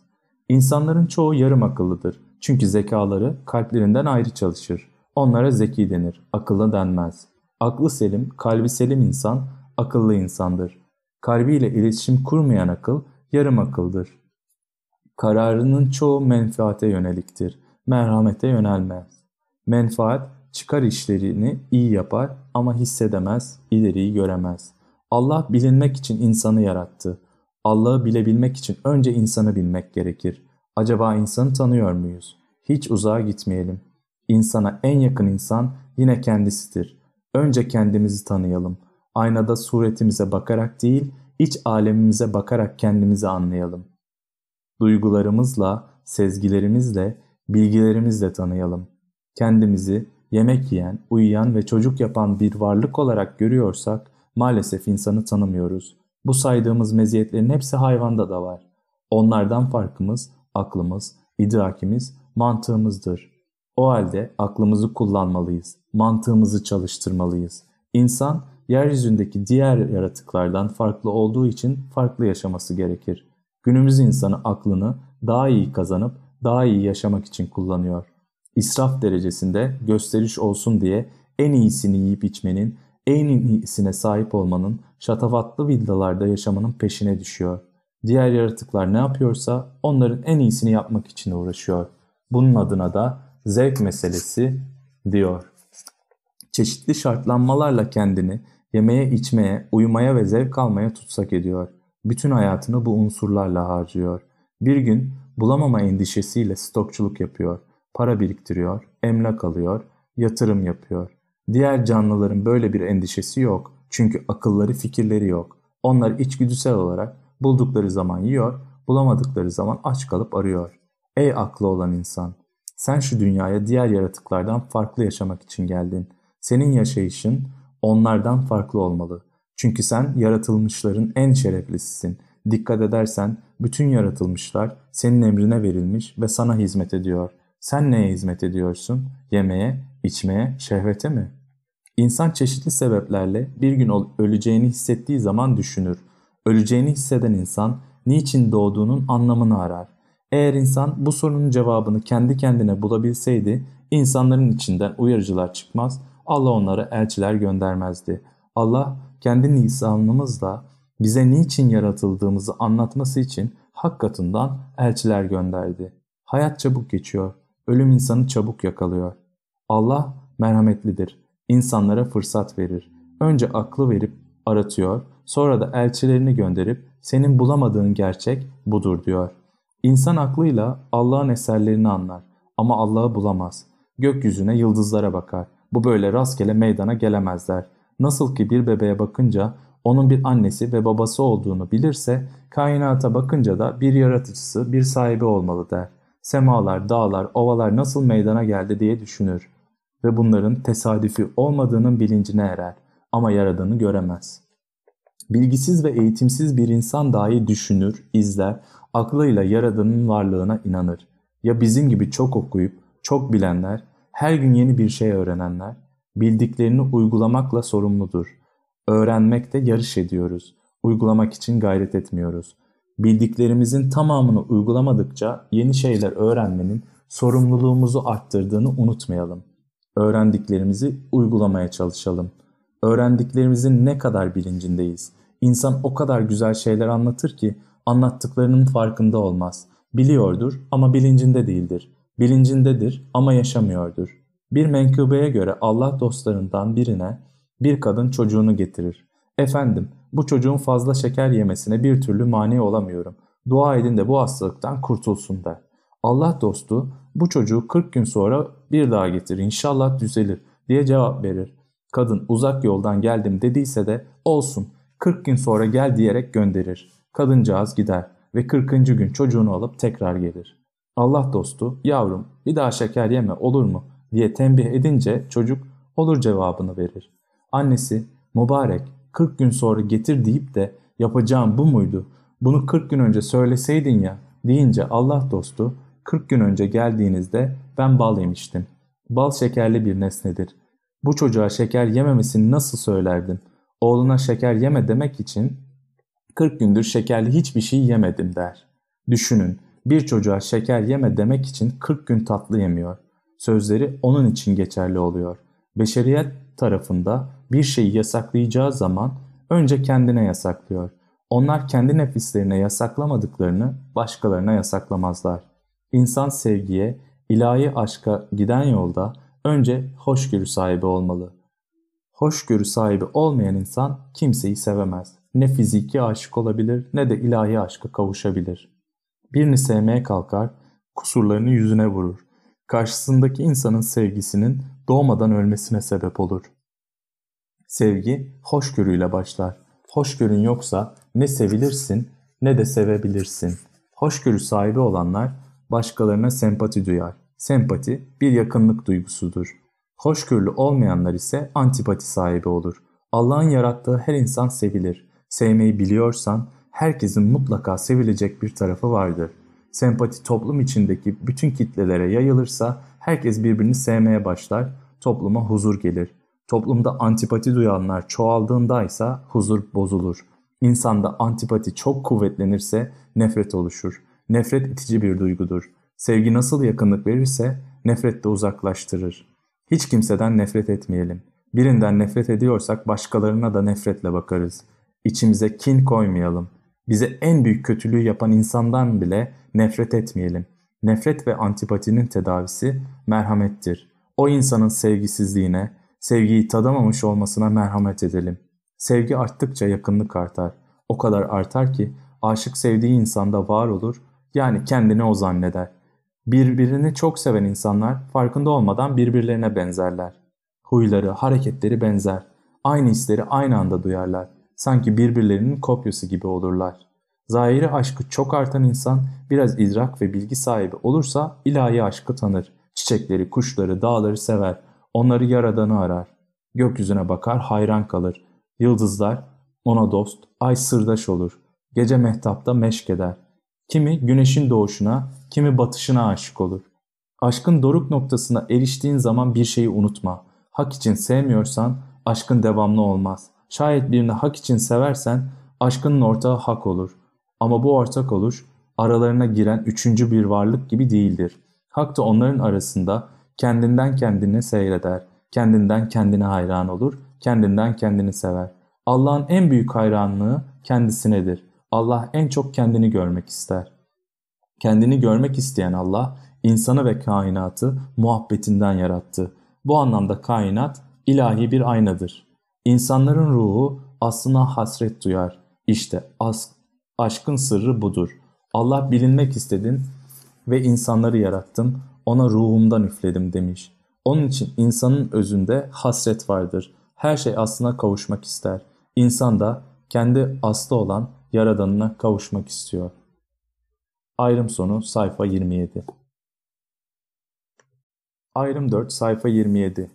İnsanların çoğu yarım akıllıdır. Çünkü zekaları kalplerinden ayrı çalışır. Onlara zeki denir, akıllı denmez. Aklı selim, kalbi selim insan akıllı insandır. Kalbiyle iletişim kurmayan akıl yarım akıldır. Kararının çoğu menfaate yöneliktir, merhamete yönelmez. Menfaat çıkar işlerini iyi yapar ama hissedemez, ileriyi göremez. Allah bilinmek için insanı yarattı. Allah'ı bilebilmek için önce insanı bilmek gerekir. Acaba insanı tanıyor muyuz? Hiç uzağa gitmeyelim. İnsana en yakın insan yine kendisidir. Önce kendimizi tanıyalım. Aynada suretimize bakarak değil, iç alemimize bakarak kendimizi anlayalım. Duygularımızla, sezgilerimizle, bilgilerimizle tanıyalım. Kendimizi yemek yiyen, uyuyan ve çocuk yapan bir varlık olarak görüyorsak maalesef insanı tanımıyoruz. Bu saydığımız meziyetlerin hepsi hayvanda da var. Onlardan farkımız aklımız, idrakimiz, mantığımızdır. O halde aklımızı kullanmalıyız, mantığımızı çalıştırmalıyız. İnsan yeryüzündeki diğer yaratıklardan farklı olduğu için farklı yaşaması gerekir. Günümüz insanı aklını daha iyi kazanıp daha iyi yaşamak için kullanıyor. İsraf derecesinde gösteriş olsun diye en iyisini yiyip içmenin, en iyisine sahip olmanın, şatafatlı villalarda yaşamanın peşine düşüyor. Diğer yaratıklar ne yapıyorsa onların en iyisini yapmak için uğraşıyor. Bunun adına da zevk meselesi diyor. Çeşitli şartlanmalarla kendini yemeye, içmeye, uyumaya ve zevk almaya tutsak ediyor. Bütün hayatını bu unsurlarla harcıyor. Bir gün bulamama endişesiyle stokçuluk yapıyor. Para biriktiriyor, emlak alıyor, yatırım yapıyor. Diğer canlıların böyle bir endişesi yok. Çünkü akılları, fikirleri yok. Onlar içgüdüsel olarak buldukları zaman yiyor, bulamadıkları zaman aç kalıp arıyor. Ey aklı olan insan! Sen şu dünyaya diğer yaratıklardan farklı yaşamak için geldin. Senin yaşayışın onlardan farklı olmalı. Çünkü sen yaratılmışların en şereflisisin. Dikkat edersen bütün yaratılmışlar senin emrine verilmiş ve sana hizmet ediyor. Sen neye hizmet ediyorsun? Yemeye, içmeye, şehvete mi? İnsan çeşitli sebeplerle bir gün öleceğini hissettiği zaman düşünür. Öleceğini hisseden insan niçin doğduğunun anlamını arar. Eğer insan bu sorunun cevabını kendi kendine bulabilseydi insanların içinden uyarıcılar çıkmaz, Allah onlara elçiler göndermezdi. Allah kendi lisanımızla bize niçin yaratıldığımızı anlatması için hak katından elçiler gönderdi. Hayat çabuk geçiyor, ölüm insanı çabuk yakalıyor. Allah merhametlidir, insanlara fırsat verir. Önce aklı verip aratıyor, sonra da elçilerini gönderip senin bulamadığın gerçek budur diyor. İnsan aklıyla Allah'ın eserlerini anlar ama Allah'ı bulamaz. Gökyüzüne yıldızlara bakar. Bu böyle rastgele meydana gelemezler. Nasıl ki bir bebeğe bakınca onun bir annesi ve babası olduğunu bilirse, kainata bakınca da bir yaratıcısı, bir sahibi olmalı der. Semalar, dağlar, ovalar nasıl meydana geldi diye düşünür ve bunların tesadüfi olmadığının bilincine erer ama yaradığını göremez. Bilgisiz ve eğitimsiz bir insan dahi düşünür, izler, aklıyla Yaradan'ın varlığına inanır. Ya bizim gibi çok okuyup, çok bilenler, her gün yeni bir şey öğrenenler, bildiklerini uygulamakla sorumludur. Öğrenmekte yarış ediyoruz. Uygulamak için gayret etmiyoruz. Bildiklerimizin tamamını uygulamadıkça yeni şeyler öğrenmenin sorumluluğumuzu arttırdığını unutmayalım. Öğrendiklerimizi uygulamaya çalışalım. Öğrendiklerimizin ne kadar bilincindeyiz. İnsan o kadar güzel şeyler anlatır ki anlattıklarının farkında olmaz. Biliyordur ama bilincinde değildir. Bilincindedir ama yaşamıyordur. Bir menkıbeye göre Allah dostlarından birine bir kadın çocuğunu getirir. Efendim bu çocuğun fazla şeker yemesine bir türlü mani olamıyorum. Dua edin de bu hastalıktan kurtulsun der. Allah dostu bu çocuğu 40 gün sonra bir daha getir inşallah düzelir diye cevap verir. Kadın uzak yoldan geldim dediyse de olsun 40 gün sonra gel diyerek gönderir. Kadıncağız gider ve 40. gün çocuğunu alıp tekrar gelir. Allah dostu yavrum bir daha şeker yeme olur mu diye tembih edince çocuk olur cevabını verir. Annesi mübarek 40 gün sonra getir deyip de yapacağım bu muydu? Bunu 40 gün önce söyleseydin ya deyince Allah dostu 40 gün önce geldiğinizde ben bal yemiştim. Bal şekerli bir nesnedir. Bu çocuğa şeker yememesini nasıl söylerdin? Oğluna şeker yeme demek için 40 gündür şekerli hiçbir şey yemedim der. Düşünün bir çocuğa şeker yeme demek için 40 gün tatlı yemiyor. Sözleri onun için geçerli oluyor. Beşeriyet tarafında bir şeyi yasaklayacağı zaman önce kendine yasaklıyor. Onlar kendi nefislerine yasaklamadıklarını başkalarına yasaklamazlar. İnsan sevgiye, ilahi aşka giden yolda önce hoşgörü sahibi olmalı. Hoşgörü sahibi olmayan insan kimseyi sevemez. Ne fiziki aşık olabilir ne de ilahi aşka kavuşabilir. Birini sevmeye kalkar, kusurlarını yüzüne vurur. Karşısındaki insanın sevgisinin doğmadan ölmesine sebep olur. Sevgi hoşgörüyle başlar. Hoşgörün yoksa ne sevilirsin ne de sevebilirsin. Hoşgörü sahibi olanlar başkalarına sempati duyar. Sempati bir yakınlık duygusudur. Hoşgörülü olmayanlar ise antipati sahibi olur. Allah'ın yarattığı her insan sevilir. Sevmeyi biliyorsan herkesin mutlaka sevilecek bir tarafı vardır. Sempati toplum içindeki bütün kitlelere yayılırsa herkes birbirini sevmeye başlar, topluma huzur gelir. Toplumda antipati duyanlar çoğaldığında ise huzur bozulur. İnsanda antipati çok kuvvetlenirse nefret oluşur. Nefret itici bir duygudur. Sevgi nasıl yakınlık verirse nefret de uzaklaştırır. Hiç kimseden nefret etmeyelim. Birinden nefret ediyorsak başkalarına da nefretle bakarız. İçimize kin koymayalım. Bize en büyük kötülüğü yapan insandan bile nefret etmeyelim. Nefret ve antipatinin tedavisi merhamettir. O insanın sevgisizliğine, sevgiyi tadamamış olmasına merhamet edelim. Sevgi arttıkça yakınlık artar. O kadar artar ki aşık sevdiği insanda var olur, yani kendini o zanneder. Birbirini çok seven insanlar farkında olmadan birbirlerine benzerler. Huyları, hareketleri benzer. Aynı hisleri aynı anda duyarlar. Sanki birbirlerinin kopyası gibi olurlar. Zahiri aşkı çok artan insan biraz idrak ve bilgi sahibi olursa ilahi aşkı tanır. Çiçekleri, kuşları, dağları sever. Onları yaradanı arar. Gökyüzüne bakar, hayran kalır. Yıldızlar ona dost, ay sırdaş olur. Gece mehtapta meşk eder. Kimi güneşin doğuşuna, kimi batışına aşık olur. Aşkın doruk noktasına eriştiğin zaman bir şeyi unutma. Hak için sevmiyorsan aşkın devamlı olmaz. Şayet birini hak için seversen aşkının ortağı hak olur. Ama bu ortak oluş aralarına giren üçüncü bir varlık gibi değildir. Hak da onların arasında kendinden kendini seyreder, kendinden kendine hayran olur, kendinden kendini sever. Allah'ın en büyük hayranlığı kendisinedir. Allah en çok kendini görmek ister. Kendini görmek isteyen Allah, insanı ve kainatı muhabbetinden yarattı. Bu anlamda kainat ilahi bir aynadır. İnsanların ruhu aslına hasret duyar. İşte as aşkın sırrı budur. Allah bilinmek istedin ve insanları yarattım, ona ruhumdan üfledim demiş. Onun için insanın özünde hasret vardır. Her şey aslına kavuşmak ister. İnsan da kendi aslı olan Yaradanına kavuşmak istiyor. Ayrım sonu sayfa 27 Ayrım 4 sayfa 27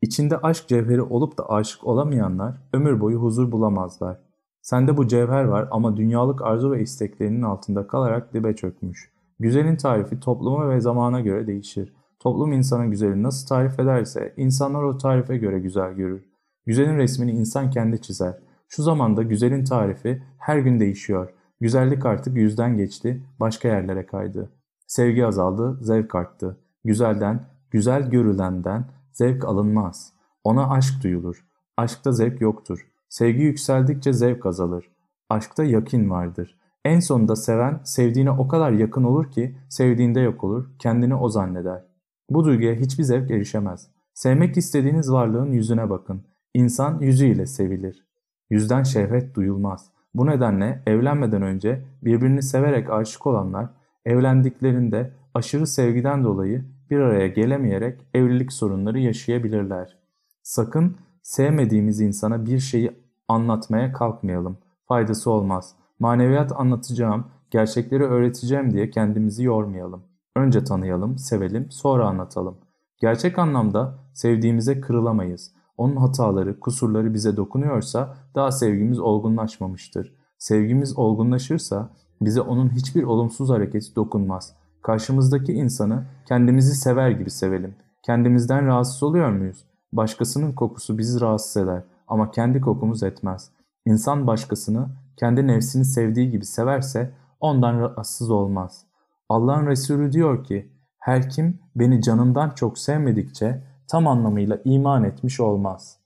İçinde aşk cevheri olup da aşık olamayanlar ömür boyu huzur bulamazlar. Sende bu cevher var ama dünyalık arzu ve isteklerinin altında kalarak dibe çökmüş. Güzelin tarifi topluma ve zamana göre değişir. Toplum insana güzeli nasıl tarif ederse insanlar o tarife göre güzel görür. Güzelin resmini insan kendi çizer. Şu zamanda güzelin tarifi her gün değişiyor. Güzellik artık yüzden geçti, başka yerlere kaydı. Sevgi azaldı, zevk arttı. Güzelden, güzel görülenden zevk alınmaz. Ona aşk duyulur. Aşkta zevk yoktur. Sevgi yükseldikçe zevk azalır. Aşkta yakin vardır. En sonunda seven sevdiğine o kadar yakın olur ki sevdiğinde yok olur, kendini o zanneder. Bu duyguya hiçbir zevk erişemez. Sevmek istediğiniz varlığın yüzüne bakın. İnsan yüzüyle sevilir. Yüzden şehvet duyulmaz. Bu nedenle evlenmeden önce birbirini severek aşık olanlar evlendiklerinde aşırı sevgiden dolayı bir araya gelemeyerek evlilik sorunları yaşayabilirler. Sakın sevmediğimiz insana bir şeyi anlatmaya kalkmayalım. Faydası olmaz. Maneviyat anlatacağım, gerçekleri öğreteceğim diye kendimizi yormayalım. Önce tanıyalım, sevelim, sonra anlatalım. Gerçek anlamda sevdiğimize kırılamayız. Onun hataları, kusurları bize dokunuyorsa daha sevgimiz olgunlaşmamıştır. Sevgimiz olgunlaşırsa bize onun hiçbir olumsuz hareketi dokunmaz. Karşımızdaki insanı kendimizi sever gibi sevelim. Kendimizden rahatsız oluyor muyuz? Başkasının kokusu bizi rahatsız eder ama kendi kokumuz etmez. İnsan başkasını kendi nefsini sevdiği gibi severse ondan rahatsız olmaz. Allah'ın Resulü diyor ki, her kim beni canından çok sevmedikçe tam anlamıyla iman etmiş olmaz.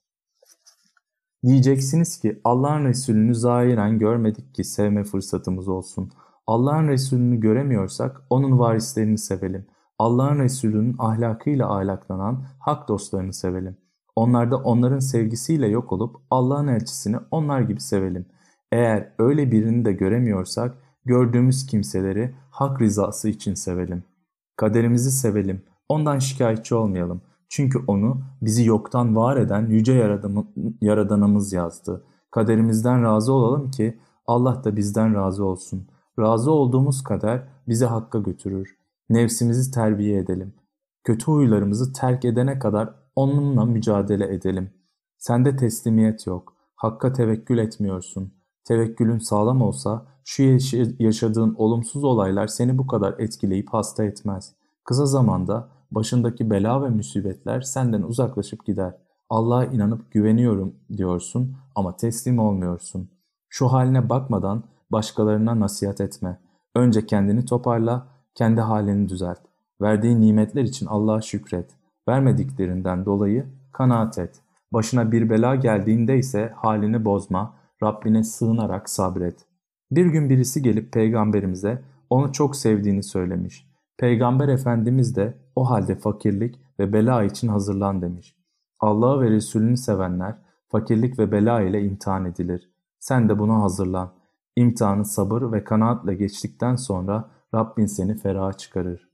Diyeceksiniz ki Allah'ın Resulünü zahiren görmedik ki sevme fırsatımız olsun. Allah'ın Resulünü göremiyorsak onun varislerini sevelim. Allah'ın Resulü'nün ahlakıyla ahlaklanan hak dostlarını sevelim. Onlarda onların sevgisiyle yok olup Allah'ın elçisini onlar gibi sevelim. Eğer öyle birini de göremiyorsak gördüğümüz kimseleri hak rızası için sevelim. Kaderimizi sevelim. Ondan şikayetçi olmayalım. Çünkü onu bizi yoktan var eden yüce yaradanımız yazdı. Kaderimizden razı olalım ki Allah da bizden razı olsun. Razı olduğumuz kader bizi hakka götürür. Nefsimizi terbiye edelim. Kötü huylarımızı terk edene kadar onunla mücadele edelim. Sende teslimiyet yok. Hakka tevekkül etmiyorsun. Tevekkülün sağlam olsa şu yaşadığın olumsuz olaylar seni bu kadar etkileyip hasta etmez. Kısa zamanda başındaki bela ve musibetler senden uzaklaşıp gider. Allah'a inanıp güveniyorum diyorsun ama teslim olmuyorsun. Şu haline bakmadan başkalarına nasihat etme. Önce kendini toparla, kendi halini düzelt. Verdiği nimetler için Allah'a şükret. Vermediklerinden dolayı kanaat et. Başına bir bela geldiğinde ise halini bozma, Rabbine sığınarak sabret. Bir gün birisi gelip peygamberimize onu çok sevdiğini söylemiş. Peygamber Efendimiz de o halde fakirlik ve bela için hazırlan demiş. Allah'ı ve Resulünü sevenler fakirlik ve bela ile imtihan edilir. Sen de buna hazırlan. İmtihanı sabır ve kanaatle geçtikten sonra Rabbin seni feraha çıkarır.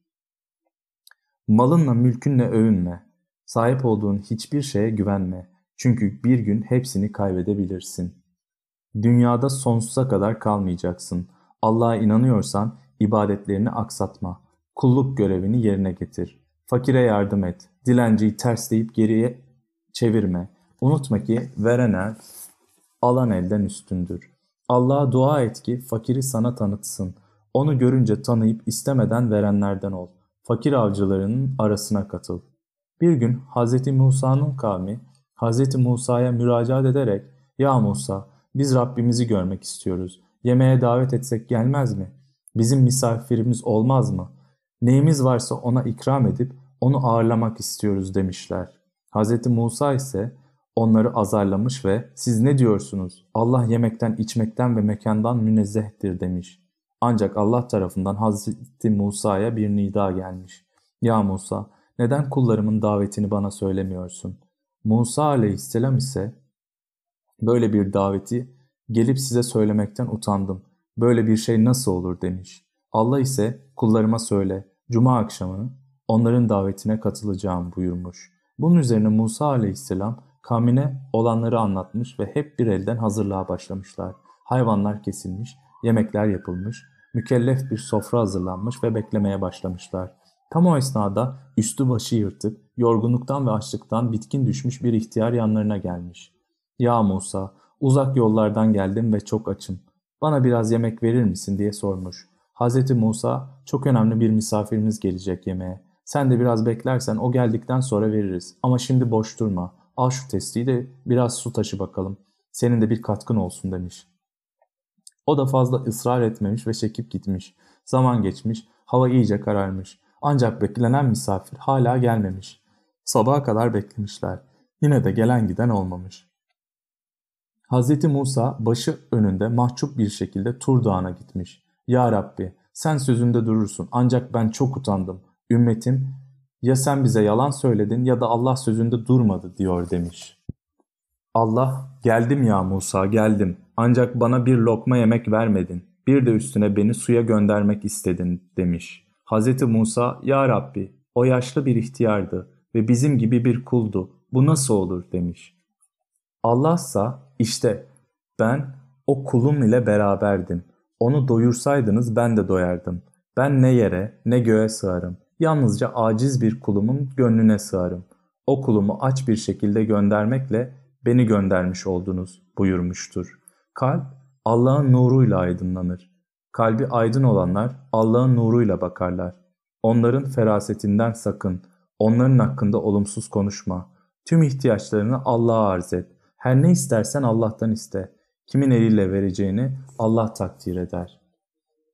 Malınla mülkünle övünme. Sahip olduğun hiçbir şeye güvenme. Çünkü bir gün hepsini kaybedebilirsin. Dünyada sonsuza kadar kalmayacaksın. Allah'a inanıyorsan ibadetlerini aksatma. Kulluk görevini yerine getir. Fakire yardım et. Dilenciyi tersleyip geriye çevirme. Unutma ki veren el, alan elden üstündür. Allah'a dua et ki fakiri sana tanıtsın. Onu görünce tanıyıp istemeden verenlerden ol. Fakir avcılarının arasına katıl. Bir gün Hz. Musa'nın kavmi Hz. Musa'ya müracaat ederek ''Ya Musa biz Rabbimizi görmek istiyoruz. Yemeğe davet etsek gelmez mi? Bizim misafirimiz olmaz mı? Neyimiz varsa ona ikram edip onu ağırlamak istiyoruz demişler. Hz. Musa ise onları azarlamış ve siz ne diyorsunuz? Allah yemekten, içmekten ve mekandan münezzehtir demiş. Ancak Allah tarafından Hz. Musa'ya bir nida gelmiş. Ya Musa neden kullarımın davetini bana söylemiyorsun? Musa aleyhisselam ise böyle bir daveti gelip size söylemekten utandım. Böyle bir şey nasıl olur demiş. Allah ise kullarıma söyle Cuma akşamı onların davetine katılacağım buyurmuş. Bunun üzerine Musa aleyhisselam kavmine olanları anlatmış ve hep bir elden hazırlığa başlamışlar. Hayvanlar kesilmiş, yemekler yapılmış, mükellef bir sofra hazırlanmış ve beklemeye başlamışlar. Tam o esnada üstü başı yırtık, yorgunluktan ve açlıktan bitkin düşmüş bir ihtiyar yanlarına gelmiş. ''Ya Musa, uzak yollardan geldim ve çok açım. Bana biraz yemek verir misin?'' diye sormuş. Hz. Musa çok önemli bir misafirimiz gelecek yemeğe. Sen de biraz beklersen o geldikten sonra veririz. Ama şimdi boş durma. Al şu testiyi de biraz su taşı bakalım. Senin de bir katkın olsun demiş. O da fazla ısrar etmemiş ve çekip gitmiş. Zaman geçmiş, hava iyice kararmış. Ancak beklenen misafir hala gelmemiş. Sabaha kadar beklemişler. Yine de gelen giden olmamış. Hz. Musa başı önünde mahcup bir şekilde Tur Dağı'na gitmiş. Ya Rabbi sen sözünde durursun ancak ben çok utandım. Ümmetim ya sen bize yalan söyledin ya da Allah sözünde durmadı diyor demiş. Allah geldim ya Musa geldim ancak bana bir lokma yemek vermedin. Bir de üstüne beni suya göndermek istedin demiş. Hz. Musa ya Rabbi o yaşlı bir ihtiyardı ve bizim gibi bir kuldu. Bu nasıl olur demiş. Allah ise işte ben o kulum ile beraberdim. Onu doyursaydınız ben de doyardım. Ben ne yere ne göğe sığarım. Yalnızca aciz bir kulumun gönlüne sığarım. O kulumu aç bir şekilde göndermekle beni göndermiş oldunuz buyurmuştur. Kalp Allah'ın nuruyla aydınlanır. Kalbi aydın olanlar Allah'ın nuruyla bakarlar. Onların ferasetinden sakın. Onların hakkında olumsuz konuşma. Tüm ihtiyaçlarını Allah'a arz et. Her ne istersen Allah'tan iste. Kimin eliyle vereceğini Allah takdir eder.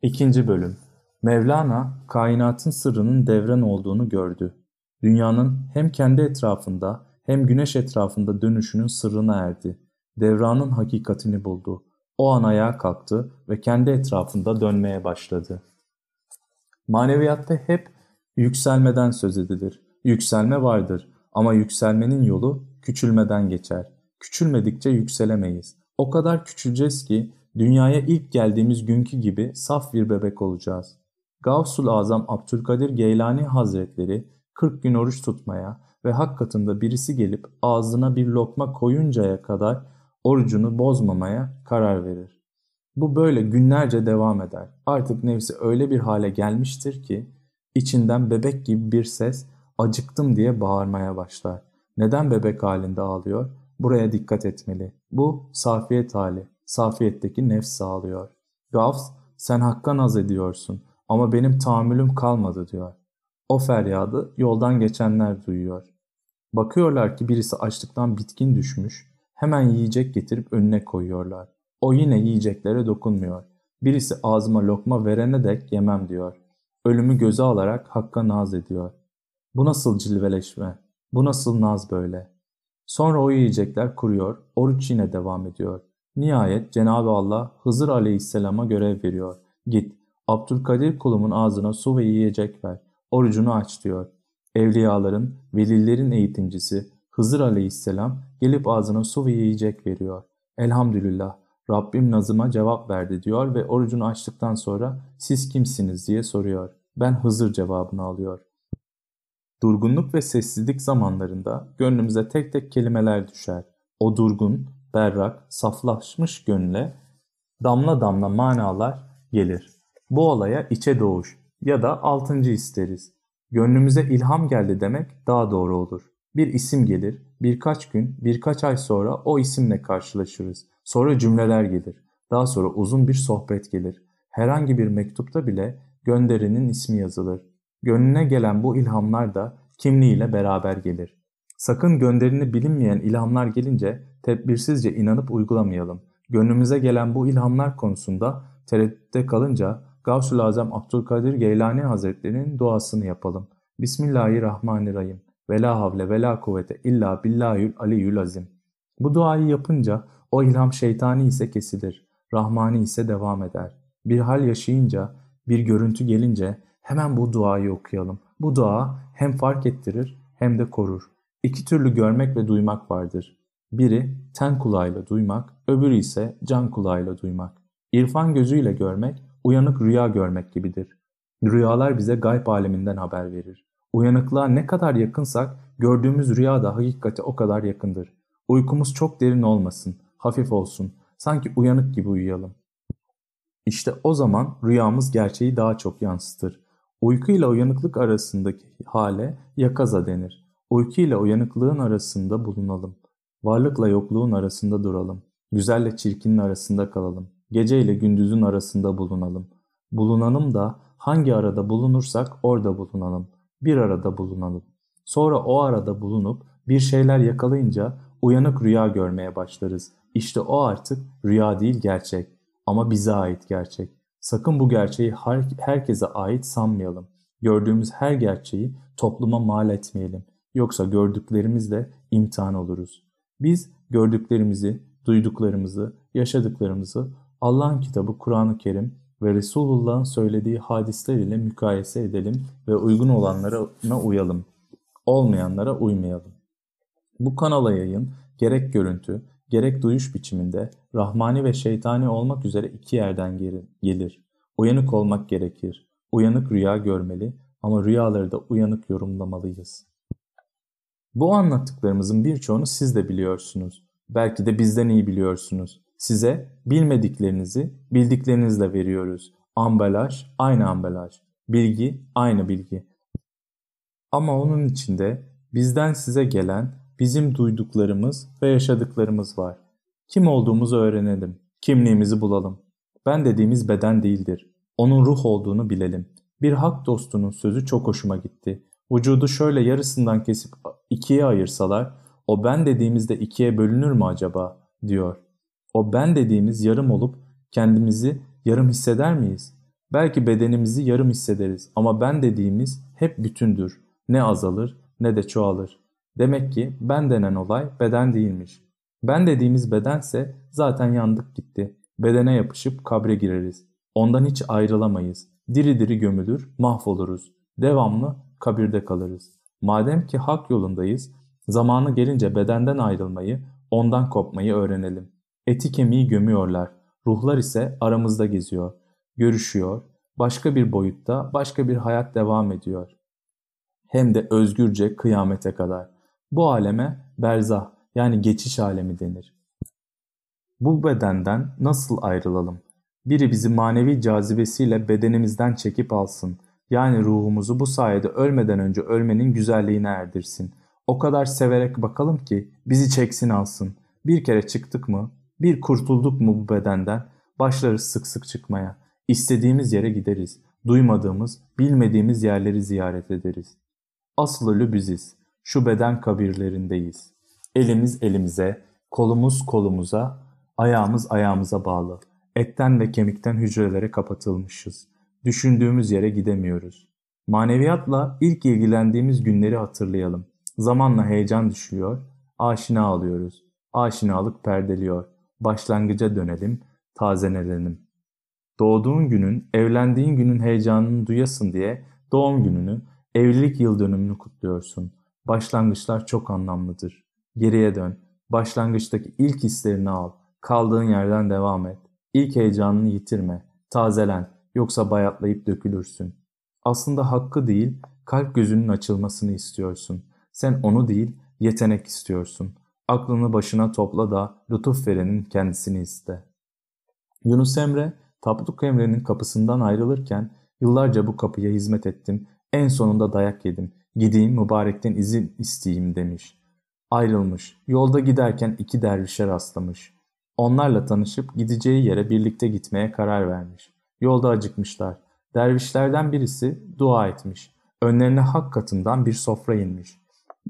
İkinci bölüm Mevlana kainatın sırrının devren olduğunu gördü. Dünyanın hem kendi etrafında hem güneş etrafında dönüşünün sırrına erdi. Devranın hakikatini buldu. O an ayağa kalktı ve kendi etrafında dönmeye başladı. Maneviyatta hep yükselmeden söz edilir. Yükselme vardır ama yükselmenin yolu küçülmeden geçer. Küçülmedikçe yükselemeyiz. O kadar küçüleceğiz ki dünyaya ilk geldiğimiz günkü gibi saf bir bebek olacağız. Gavsul Azam Abdülkadir Geylani Hazretleri 40 gün oruç tutmaya ve hak katında birisi gelip ağzına bir lokma koyuncaya kadar orucunu bozmamaya karar verir. Bu böyle günlerce devam eder. Artık nefsi öyle bir hale gelmiştir ki içinden bebek gibi bir ses acıktım diye bağırmaya başlar. Neden bebek halinde ağlıyor? Buraya dikkat etmeli. Bu safiyet hali. Safiyetteki nefs sağlıyor. Gavs sen hakka naz ediyorsun ama benim tahammülüm kalmadı diyor. O feryadı yoldan geçenler duyuyor. Bakıyorlar ki birisi açlıktan bitkin düşmüş, hemen yiyecek getirip önüne koyuyorlar. O yine yiyeceklere dokunmuyor. Birisi ağzıma lokma verene dek yemem diyor. Ölümü göze alarak Hakk'a naz ediyor. Bu nasıl cilveleşme? Bu nasıl naz böyle? Sonra o yiyecekler kuruyor, oruç yine devam ediyor. Nihayet Cenab-ı Allah Hızır aleyhisselama görev veriyor. Git, Abdülkadir kulumun ağzına su ve yiyecek ver. Orucunu aç diyor. Evliyaların, velilerin eğitimcisi Hızır aleyhisselam gelip ağzına su ve yiyecek veriyor. Elhamdülillah Rabbim nazıma cevap verdi diyor ve orucunu açtıktan sonra siz kimsiniz diye soruyor. Ben Hızır cevabını alıyor. Durgunluk ve sessizlik zamanlarında gönlümüze tek tek kelimeler düşer. O durgun, berrak, saflaşmış gönle damla damla manalar gelir. Bu olaya içe doğuş ya da altıncı isteriz. Gönlümüze ilham geldi demek daha doğru olur. Bir isim gelir, birkaç gün, birkaç ay sonra o isimle karşılaşırız. Sonra cümleler gelir. Daha sonra uzun bir sohbet gelir. Herhangi bir mektupta bile gönderinin ismi yazılır. Gönlüne gelen bu ilhamlar da kimliğiyle beraber gelir. Sakın gönderini bilinmeyen ilhamlar gelince tedbirsizce inanıp uygulamayalım. Gönlümüze gelen bu ilhamlar konusunda tereddütte kalınca Gavsul Azam Abdülkadir Geylani Hazretleri'nin duasını yapalım. Bismillahirrahmanirrahim. Ve la havle ve la kuvvete illa billahül aliyyül azim. Bu duayı yapınca o ilham şeytani ise kesilir, rahmani ise devam eder. Bir hal yaşayınca, bir görüntü gelince hemen bu duayı okuyalım. Bu dua hem fark ettirir hem de korur. İki türlü görmek ve duymak vardır. Biri ten kulağıyla duymak, öbürü ise can kulağıyla duymak. İrfan gözüyle görmek, uyanık rüya görmek gibidir. Rüyalar bize gayb aleminden haber verir. Uyanıklığa ne kadar yakınsak gördüğümüz rüya da hakikate o kadar yakındır. Uykumuz çok derin olmasın, hafif olsun, sanki uyanık gibi uyuyalım. İşte o zaman rüyamız gerçeği daha çok yansıtır. Uyku ile uyanıklık arasındaki hale yakaza denir. Uyku ile uyanıklığın arasında bulunalım. Varlıkla yokluğun arasında duralım. Güzelle çirkinin arasında kalalım. Gece ile gündüzün arasında bulunalım. Bulunalım da hangi arada bulunursak orada bulunalım. Bir arada bulunalım. Sonra o arada bulunup bir şeyler yakalayınca uyanık rüya görmeye başlarız. İşte o artık rüya değil gerçek ama bize ait gerçek. Sakın bu gerçeği her, herkese ait sanmayalım. Gördüğümüz her gerçeği topluma mal etmeyelim. Yoksa gördüklerimizle imtihan oluruz. Biz gördüklerimizi, duyduklarımızı, yaşadıklarımızı Allah'ın kitabı Kur'an-ı Kerim ve Resulullah'ın söylediği hadisler ile mukayese edelim ve uygun olanlara uyalım. Olmayanlara uymayalım. Bu kanala yayın gerek görüntü, gerek duyuş biçiminde rahmani ve şeytani olmak üzere iki yerden gelir. Uyanık olmak gerekir. Uyanık rüya görmeli ama rüyaları da uyanık yorumlamalıyız. Bu anlattıklarımızın birçoğunu siz de biliyorsunuz. Belki de bizden iyi biliyorsunuz. Size bilmediklerinizi bildiklerinizle veriyoruz. Ambalaj aynı ambalaj. Bilgi aynı bilgi. Ama onun içinde bizden size gelen bizim duyduklarımız ve yaşadıklarımız var. Kim olduğumuzu öğrenelim. Kimliğimizi bulalım. Ben dediğimiz beden değildir. Onun ruh olduğunu bilelim. Bir hak dostunun sözü çok hoşuma gitti. Vücudu şöyle yarısından kesip ikiye ayırsalar, o ben dediğimizde ikiye bölünür mü acaba, diyor. O ben dediğimiz yarım olup kendimizi yarım hisseder miyiz? Belki bedenimizi yarım hissederiz ama ben dediğimiz hep bütündür. Ne azalır ne de çoğalır. Demek ki ben denen olay beden değilmiş. Ben dediğimiz bedense zaten yandık gitti. Bedene yapışıp kabre gireriz. Ondan hiç ayrılamayız. Diri diri gömülür, mahvoluruz. Devamlı kabirde kalırız. Madem ki hak yolundayız, zamanı gelince bedenden ayrılmayı, ondan kopmayı öğrenelim. Eti kemiği gömüyorlar. Ruhlar ise aramızda geziyor. Görüşüyor. Başka bir boyutta, başka bir hayat devam ediyor. Hem de özgürce kıyamete kadar. Bu aleme berzah yani geçiş alemi denir. Bu bedenden nasıl ayrılalım? Biri bizi manevi cazibesiyle bedenimizden çekip alsın. Yani ruhumuzu bu sayede ölmeden önce ölmenin güzelliğine erdirsin. O kadar severek bakalım ki bizi çeksin alsın. Bir kere çıktık mı, bir kurtulduk mu bu bedenden, başlarız sık sık çıkmaya. İstediğimiz yere gideriz. Duymadığımız, bilmediğimiz yerleri ziyaret ederiz. Asıl ölü biziz. Şu beden kabirlerindeyiz. Elimiz elimize, kolumuz kolumuza, ayağımız ayağımıza bağlı. Etten ve kemikten hücrelere kapatılmışız. Düşündüğümüz yere gidemiyoruz. Maneviyatla ilk ilgilendiğimiz günleri hatırlayalım. Zamanla heyecan düşüyor, aşina alıyoruz. Aşinalık perdeliyor. Başlangıca dönelim, tazenelenim. Doğduğun günün, evlendiğin günün heyecanını duyasın diye doğum gününü, evlilik yıl dönümünü kutluyorsun. Başlangıçlar çok anlamlıdır. Geriye dön, başlangıçtaki ilk hislerini al, kaldığın yerden devam et. İlk heyecanını yitirme, tazelen, yoksa bayatlayıp dökülürsün. Aslında hakkı değil, kalp gözünün açılmasını istiyorsun. Sen onu değil, yetenek istiyorsun. Aklını başına topla da lütuf verenin kendisini iste. Yunus Emre, Tapduk Emre'nin kapısından ayrılırken yıllarca bu kapıya hizmet ettim, en sonunda dayak yedim, gideyim mübarekten izin isteyeyim demiş. Ayrılmış, yolda giderken iki dervişe rastlamış. Onlarla tanışıp gideceği yere birlikte gitmeye karar vermiş. Yolda acıkmışlar. Dervişlerden birisi dua etmiş. Önlerine hak katından bir sofra inmiş.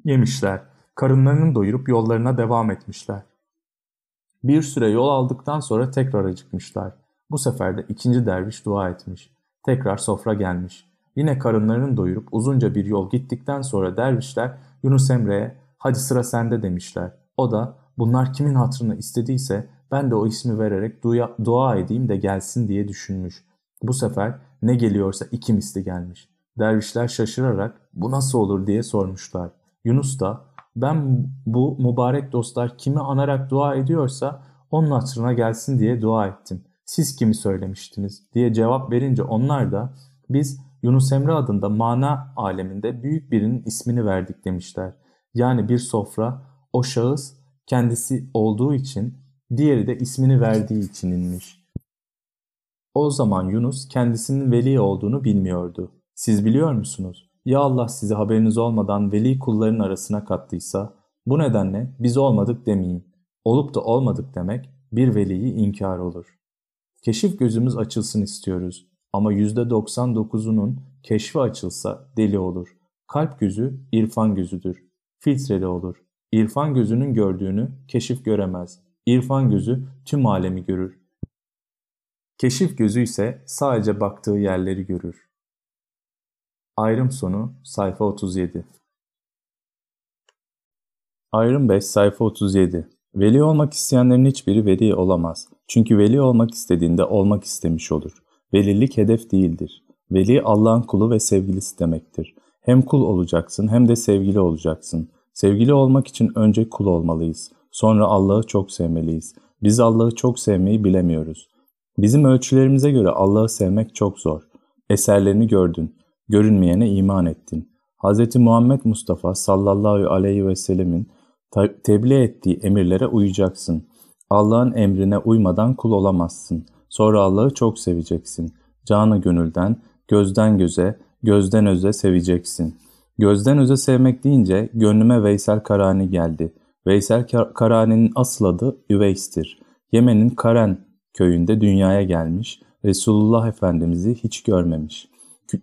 Yemişler. Karınlarını doyurup yollarına devam etmişler. Bir süre yol aldıktan sonra tekrar acıkmışlar. Bu sefer de ikinci derviş dua etmiş. Tekrar sofra gelmiş. Yine karınlarını doyurup uzunca bir yol gittikten sonra dervişler Yunus Emre'ye hadi sıra sende demişler. O da bunlar kimin hatırını istediyse ben de o ismi vererek dua, dua edeyim de gelsin diye düşünmüş. Bu sefer ne geliyorsa iki misli gelmiş. Dervişler şaşırarak bu nasıl olur diye sormuşlar. Yunus da ben bu mübarek dostlar kimi anarak dua ediyorsa onun hatırına gelsin diye dua ettim. Siz kimi söylemiştiniz diye cevap verince onlar da biz Yunus Emre adında mana aleminde büyük birinin ismini verdik demişler. Yani bir sofra o şahıs kendisi olduğu için diğeri de ismini verdiği için inmiş. O zaman Yunus kendisinin veli olduğunu bilmiyordu. Siz biliyor musunuz? Ya Allah sizi haberiniz olmadan veli kulların arasına kattıysa bu nedenle biz olmadık demeyin. Olup da olmadık demek bir veliyi inkar olur. Keşif gözümüz açılsın istiyoruz ama %99'unun keşfi açılsa deli olur. Kalp gözü irfan gözüdür. Filtreli olur. İrfan gözünün gördüğünü keşif göremez. İrfan gözü tüm alemi görür. Keşif gözü ise sadece baktığı yerleri görür. Ayrım sonu sayfa 37 Ayrım 5 sayfa 37 Veli olmak isteyenlerin hiçbiri veli olamaz. Çünkü veli olmak istediğinde olmak istemiş olur. Velilik hedef değildir. Veli Allah'ın kulu ve sevgilisi demektir. Hem kul olacaksın hem de sevgili olacaksın. Sevgili olmak için önce kul olmalıyız. Sonra Allah'ı çok sevmeliyiz. Biz Allah'ı çok sevmeyi bilemiyoruz. Bizim ölçülerimize göre Allah'ı sevmek çok zor. Eserlerini gördün, görünmeyene iman ettin. Hz. Muhammed Mustafa sallallahu aleyhi ve sellemin tebliğ ettiği emirlere uyacaksın. Allah'ın emrine uymadan kul olamazsın. Sonra Allah'ı çok seveceksin. Canı gönülden, gözden göze, gözden öze seveceksin. Gözden öze sevmek deyince gönlüme Veysel Karani geldi. Veysel Karani'nin asıl adı Üveys'tir. Yemen'in Karen köyünde dünyaya gelmiş, Resulullah Efendimiz'i hiç görmemiş.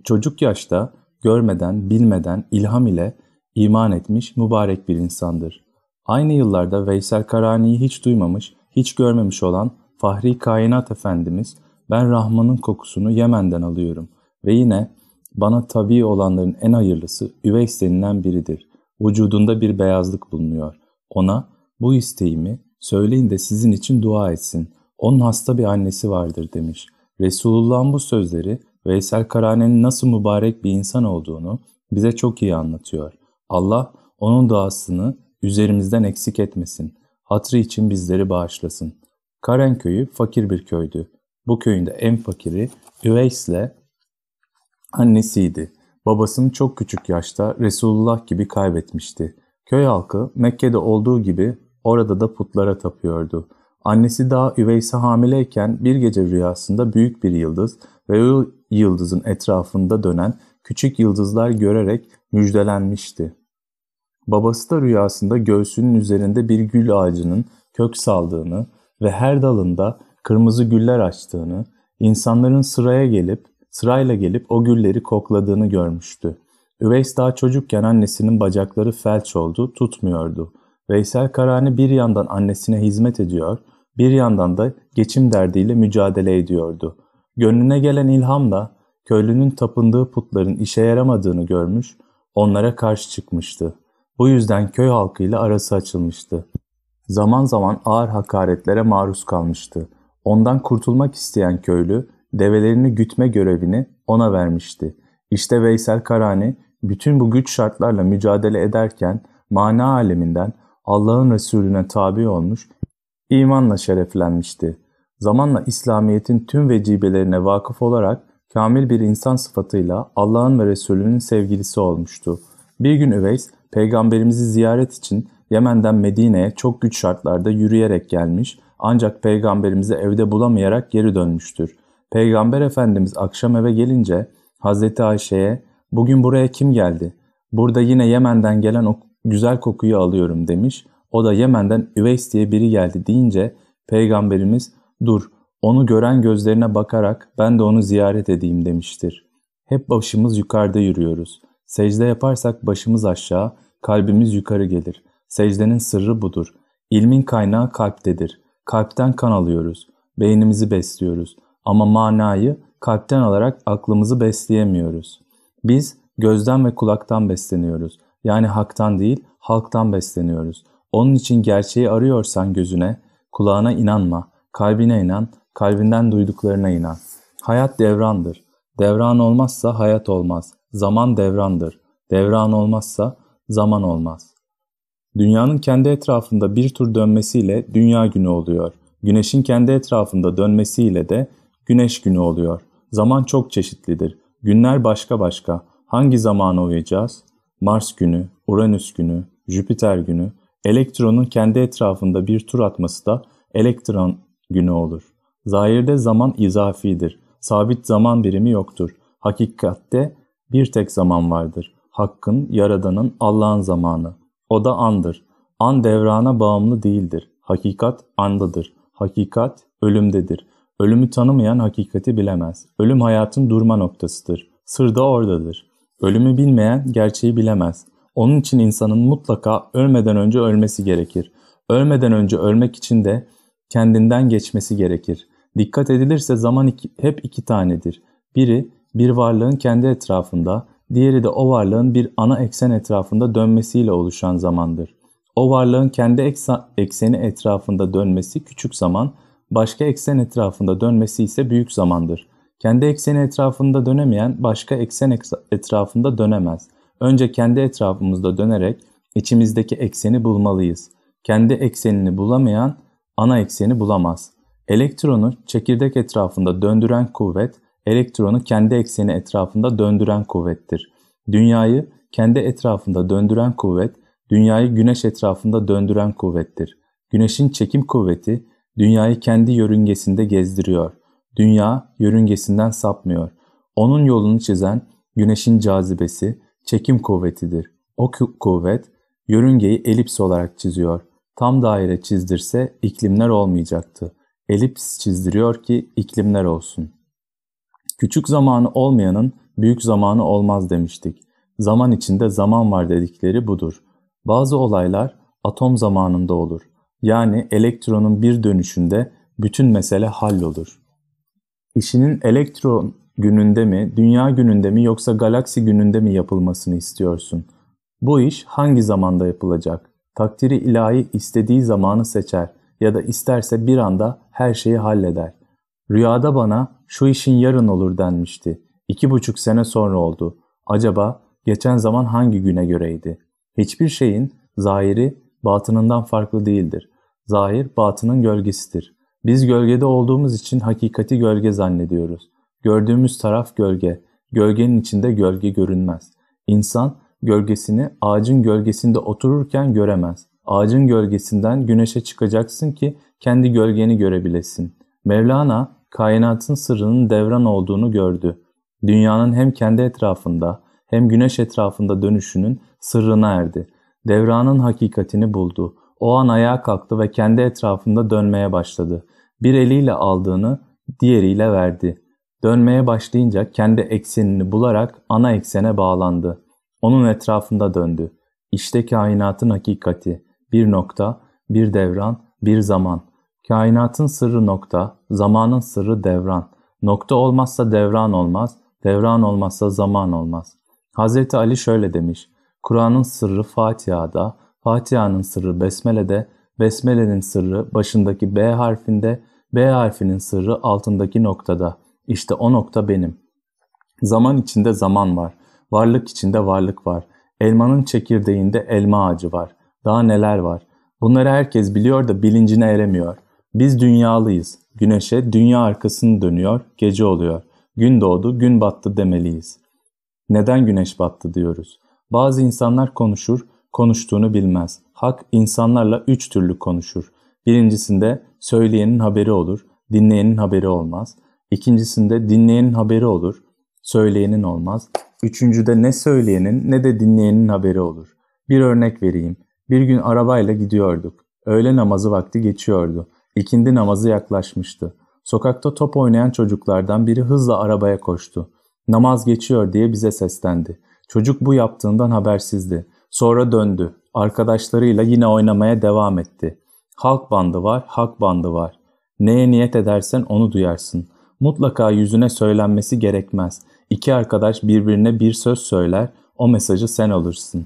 Çocuk yaşta görmeden, bilmeden, ilham ile iman etmiş mübarek bir insandır. Aynı yıllarda Veysel Karani'yi hiç duymamış, hiç görmemiş olan Fahri Kainat Efendimiz, ben Rahman'ın kokusunu Yemen'den alıyorum ve yine bana tabi olanların en hayırlısı Üveys denilen biridir. Vücudunda bir beyazlık bulunuyor. Ona bu isteğimi Söyleyin de sizin için dua etsin. Onun hasta bir annesi vardır demiş. Resulullah'ın bu sözleri Veysel Karane'nin nasıl mübarek bir insan olduğunu bize çok iyi anlatıyor. Allah onun duasını üzerimizden eksik etmesin. Hatrı için bizleri bağışlasın. Karen köyü fakir bir köydü. Bu köyün de en fakiri Üveys'le annesiydi. Babasını çok küçük yaşta Resulullah gibi kaybetmişti. Köy halkı Mekke'de olduğu gibi orada da putlara tapıyordu. Annesi daha Üveys'e hamileyken bir gece rüyasında büyük bir yıldız ve o yıldızın etrafında dönen küçük yıldızlar görerek müjdelenmişti. Babası da rüyasında göğsünün üzerinde bir gül ağacının kök saldığını ve her dalında kırmızı güller açtığını, insanların sıraya gelip sırayla gelip o gülleri kokladığını görmüştü. Üveys daha çocukken annesinin bacakları felç oldu, tutmuyordu. Veysel Karani bir yandan annesine hizmet ediyor, bir yandan da geçim derdiyle mücadele ediyordu. Gönlüne gelen ilhamla köylünün tapındığı putların işe yaramadığını görmüş, onlara karşı çıkmıştı. Bu yüzden köy halkıyla arası açılmıştı. Zaman zaman ağır hakaretlere maruz kalmıştı. Ondan kurtulmak isteyen köylü develerini gütme görevini ona vermişti. İşte Veysel Karani bütün bu güç şartlarla mücadele ederken mana aleminden Allah'ın Resulüne tabi olmuş, imanla şereflenmişti. Zamanla İslamiyet'in tüm vecibelerine vakıf olarak kamil bir insan sıfatıyla Allah'ın ve Resulünün sevgilisi olmuştu. Bir gün Üveys, peygamberimizi ziyaret için Yemen'den Medine'ye çok güç şartlarda yürüyerek gelmiş ancak peygamberimizi evde bulamayarak geri dönmüştür. Peygamber Efendimiz akşam eve gelince Hazreti Ayşe'ye bugün buraya kim geldi? Burada yine Yemen'den gelen o güzel kokuyu alıyorum demiş. O da Yemen'den Üveys diye biri geldi deyince Peygamberimiz dur onu gören gözlerine bakarak ben de onu ziyaret edeyim demiştir. Hep başımız yukarıda yürüyoruz. Secde yaparsak başımız aşağı, kalbimiz yukarı gelir. Secdenin sırrı budur. İlmin kaynağı kalptedir. Kalpten kan alıyoruz. Beynimizi besliyoruz. Ama manayı kalpten alarak aklımızı besleyemiyoruz. Biz gözden ve kulaktan besleniyoruz. Yani haktan değil, halktan besleniyoruz. Onun için gerçeği arıyorsan gözüne, kulağına inanma, kalbine inan, kalbinden duyduklarına inan. Hayat devrandır. Devran olmazsa hayat olmaz. Zaman devrandır. Devran olmazsa zaman olmaz. Dünyanın kendi etrafında bir tur dönmesiyle dünya günü oluyor. Güneşin kendi etrafında dönmesiyle de güneş günü oluyor. Zaman çok çeşitlidir. Günler başka başka. Hangi zamana uyacağız? Mars günü, Uranüs günü, Jüpiter günü, elektronun kendi etrafında bir tur atması da elektron günü olur. Zahirde zaman izafidir. Sabit zaman birimi yoktur. Hakikatte bir tek zaman vardır. Hakkın, Yaradan'ın, Allah'ın zamanı. O da andır. An devrana bağımlı değildir. Hakikat andadır. Hakikat ölümdedir. Ölümü tanımayan hakikati bilemez. Ölüm hayatın durma noktasıdır. Sır da oradadır. Ölümü bilmeyen gerçeği bilemez. Onun için insanın mutlaka ölmeden önce ölmesi gerekir. Ölmeden önce ölmek için de kendinden geçmesi gerekir. Dikkat edilirse zaman iki, hep iki tanedir. Biri bir varlığın kendi etrafında, diğeri de o varlığın bir ana eksen etrafında dönmesiyle oluşan zamandır. O varlığın kendi eksa, ekseni etrafında dönmesi küçük zaman, başka eksen etrafında dönmesi ise büyük zamandır. Kendi ekseni etrafında dönemeyen başka eksen etrafında dönemez. Önce kendi etrafımızda dönerek içimizdeki ekseni bulmalıyız. Kendi eksenini bulamayan ana ekseni bulamaz. Elektronu çekirdek etrafında döndüren kuvvet, elektronu kendi ekseni etrafında döndüren kuvvettir. Dünyayı kendi etrafında döndüren kuvvet, dünyayı güneş etrafında döndüren kuvvettir. Güneşin çekim kuvveti, dünyayı kendi yörüngesinde gezdiriyor. Dünya yörüngesinden sapmıyor. Onun yolunu çizen güneşin cazibesi, çekim kuvvetidir. O kuvvet, yörüngeyi elips olarak çiziyor. Tam daire çizdirse iklimler olmayacaktı. Elips çizdiriyor ki iklimler olsun. Küçük zamanı olmayanın büyük zamanı olmaz demiştik. Zaman içinde zaman var dedikleri budur. Bazı olaylar atom zamanında olur. Yani elektronun bir dönüşünde bütün mesele hallolur. İşinin elektron gününde mi, dünya gününde mi yoksa galaksi gününde mi yapılmasını istiyorsun? Bu iş hangi zamanda yapılacak? Takdiri ilahi istediği zamanı seçer. ya da isterse bir anda her şeyi halleder. Rüyada bana şu işin yarın olur denmişti. İki buçuk sene sonra oldu. Acaba geçen zaman hangi güne göreydi? Hiçbir şeyin zahiri batınından farklı değildir. Zahir batının gölgesidir. Biz gölgede olduğumuz için hakikati gölge zannediyoruz. Gördüğümüz taraf gölge. Gölgenin içinde gölge görünmez. İnsan gölgesini ağacın gölgesinde otururken göremez. Ağacın gölgesinden güneşe çıkacaksın ki kendi gölgeni görebilesin. Mevlana kainatın sırrının devran olduğunu gördü. Dünyanın hem kendi etrafında hem güneş etrafında dönüşünün sırrına erdi. Devranın hakikatini buldu. O an ayağa kalktı ve kendi etrafında dönmeye başladı. Bir eliyle aldığını diğeriyle verdi. Dönmeye başlayınca kendi eksenini bularak ana eksene bağlandı. Onun etrafında döndü. İşte kainatın hakikati. Bir nokta, bir devran, bir zaman. Kainatın sırrı nokta, zamanın sırrı devran. Nokta olmazsa devran olmaz, devran olmazsa zaman olmaz. Hazreti Ali şöyle demiş. Kur'an'ın sırrı Fatiha'da, Fatiha'nın sırrı Besmele'de, Besmele'nin sırrı başındaki B harfinde, B harfinin sırrı altındaki noktada. İşte o nokta benim. Zaman içinde zaman var. Varlık içinde varlık var. Elmanın çekirdeğinde elma ağacı var. Daha neler var. Bunları herkes biliyor da bilincine eremiyor. Biz dünyalıyız. Güneşe dünya arkasını dönüyor, gece oluyor. Gün doğdu, gün battı demeliyiz. Neden güneş battı diyoruz. Bazı insanlar konuşur, konuştuğunu bilmez. Hak insanlarla üç türlü konuşur. Birincisinde söyleyenin haberi olur, dinleyenin haberi olmaz. İkincisinde dinleyenin haberi olur, söyleyenin olmaz. Üçüncüde ne söyleyenin ne de dinleyenin haberi olur. Bir örnek vereyim. Bir gün arabayla gidiyorduk. Öğle namazı vakti geçiyordu. İkindi namazı yaklaşmıştı. Sokakta top oynayan çocuklardan biri hızla arabaya koştu. Namaz geçiyor diye bize seslendi. Çocuk bu yaptığından habersizdi. Sonra döndü. Arkadaşlarıyla yine oynamaya devam etti. Halk bandı var, hak bandı var. Neye niyet edersen onu duyarsın. Mutlaka yüzüne söylenmesi gerekmez. İki arkadaş birbirine bir söz söyler, o mesajı sen alırsın.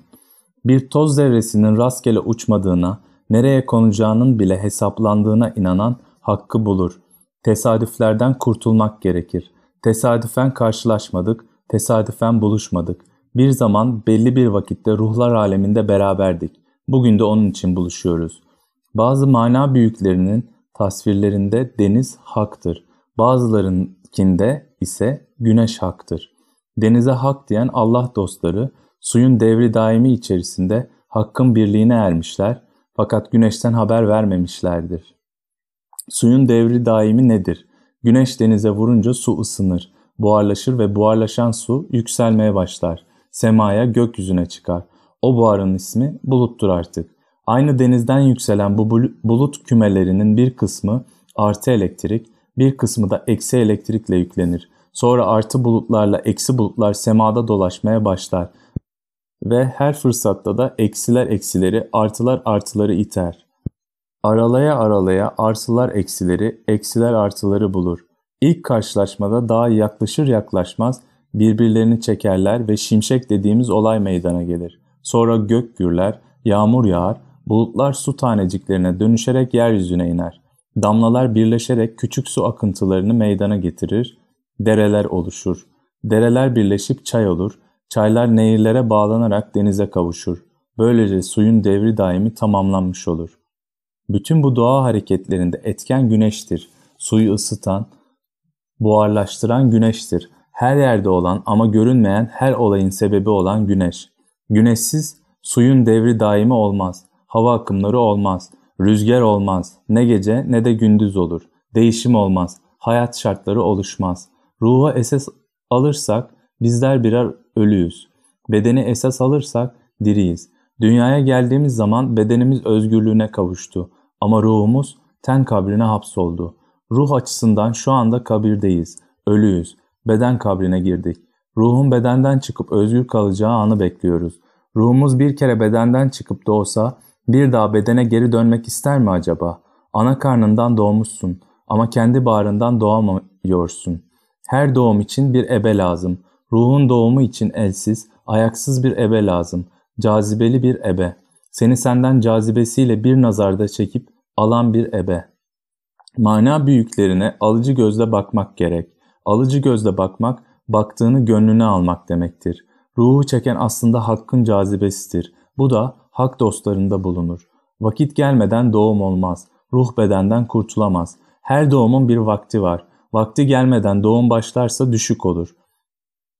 Bir toz zerresinin rastgele uçmadığına, nereye konacağının bile hesaplandığına inanan hakkı bulur. Tesadüflerden kurtulmak gerekir. Tesadüfen karşılaşmadık, tesadüfen buluşmadık. Bir zaman belli bir vakitte ruhlar aleminde beraberdik. Bugün de onun için buluşuyoruz. Bazı mana büyüklerinin tasvirlerinde deniz haktır. Bazılarınkinde ise güneş haktır. Denize hak diyen Allah dostları suyun devri daimi içerisinde hakkın birliğine ermişler fakat güneşten haber vermemişlerdir. Suyun devri daimi nedir? Güneş denize vurunca su ısınır, buharlaşır ve buharlaşan su yükselmeye başlar. Semaya, gökyüzüne çıkar. O buharın ismi buluttur artık. Aynı denizden yükselen bu bulut kümelerinin bir kısmı artı elektrik, bir kısmı da eksi elektrikle yüklenir. Sonra artı bulutlarla eksi bulutlar semada dolaşmaya başlar ve her fırsatta da eksiler eksileri, artılar artıları iter. Aralaya aralaya artılar eksileri, eksiler artıları bulur. İlk karşılaşmada daha yaklaşır yaklaşmaz birbirlerini çekerler ve şimşek dediğimiz olay meydana gelir. Sonra gök gürler, yağmur yağar, bulutlar su taneciklerine dönüşerek yeryüzüne iner. Damlalar birleşerek küçük su akıntılarını meydana getirir, dereler oluşur. Dereler birleşip çay olur, çaylar nehirlere bağlanarak denize kavuşur. Böylece suyun devri daimi tamamlanmış olur. Bütün bu doğa hareketlerinde etken güneştir. Suyu ısıtan, buharlaştıran güneştir. Her yerde olan ama görünmeyen her olayın sebebi olan güneş. Güneşsiz suyun devri daimi olmaz. Hava akımları olmaz. Rüzgar olmaz. Ne gece ne de gündüz olur. Değişim olmaz. Hayat şartları oluşmaz. Ruha esas alırsak bizler birer ölüyüz. Bedeni esas alırsak diriyiz. Dünyaya geldiğimiz zaman bedenimiz özgürlüğüne kavuştu. Ama ruhumuz ten kabrine hapsoldu. Ruh açısından şu anda kabirdeyiz. Ölüyüz. Beden kabrine girdik. Ruhun bedenden çıkıp özgür kalacağı anı bekliyoruz. Ruhumuz bir kere bedenden çıkıp doğsa bir daha bedene geri dönmek ister mi acaba? Ana karnından doğmuşsun ama kendi bağrından doğamıyorsun. Her doğum için bir ebe lazım. Ruhun doğumu için elsiz, ayaksız bir ebe lazım. Cazibeli bir ebe. Seni senden cazibesiyle bir nazarda çekip alan bir ebe. Mana büyüklerine alıcı gözle bakmak gerek. Alıcı gözle bakmak, baktığını gönlüne almak demektir. Ruhu çeken aslında hakkın cazibesidir. Bu da hak dostlarında bulunur. Vakit gelmeden doğum olmaz. Ruh bedenden kurtulamaz. Her doğumun bir vakti var. Vakti gelmeden doğum başlarsa düşük olur.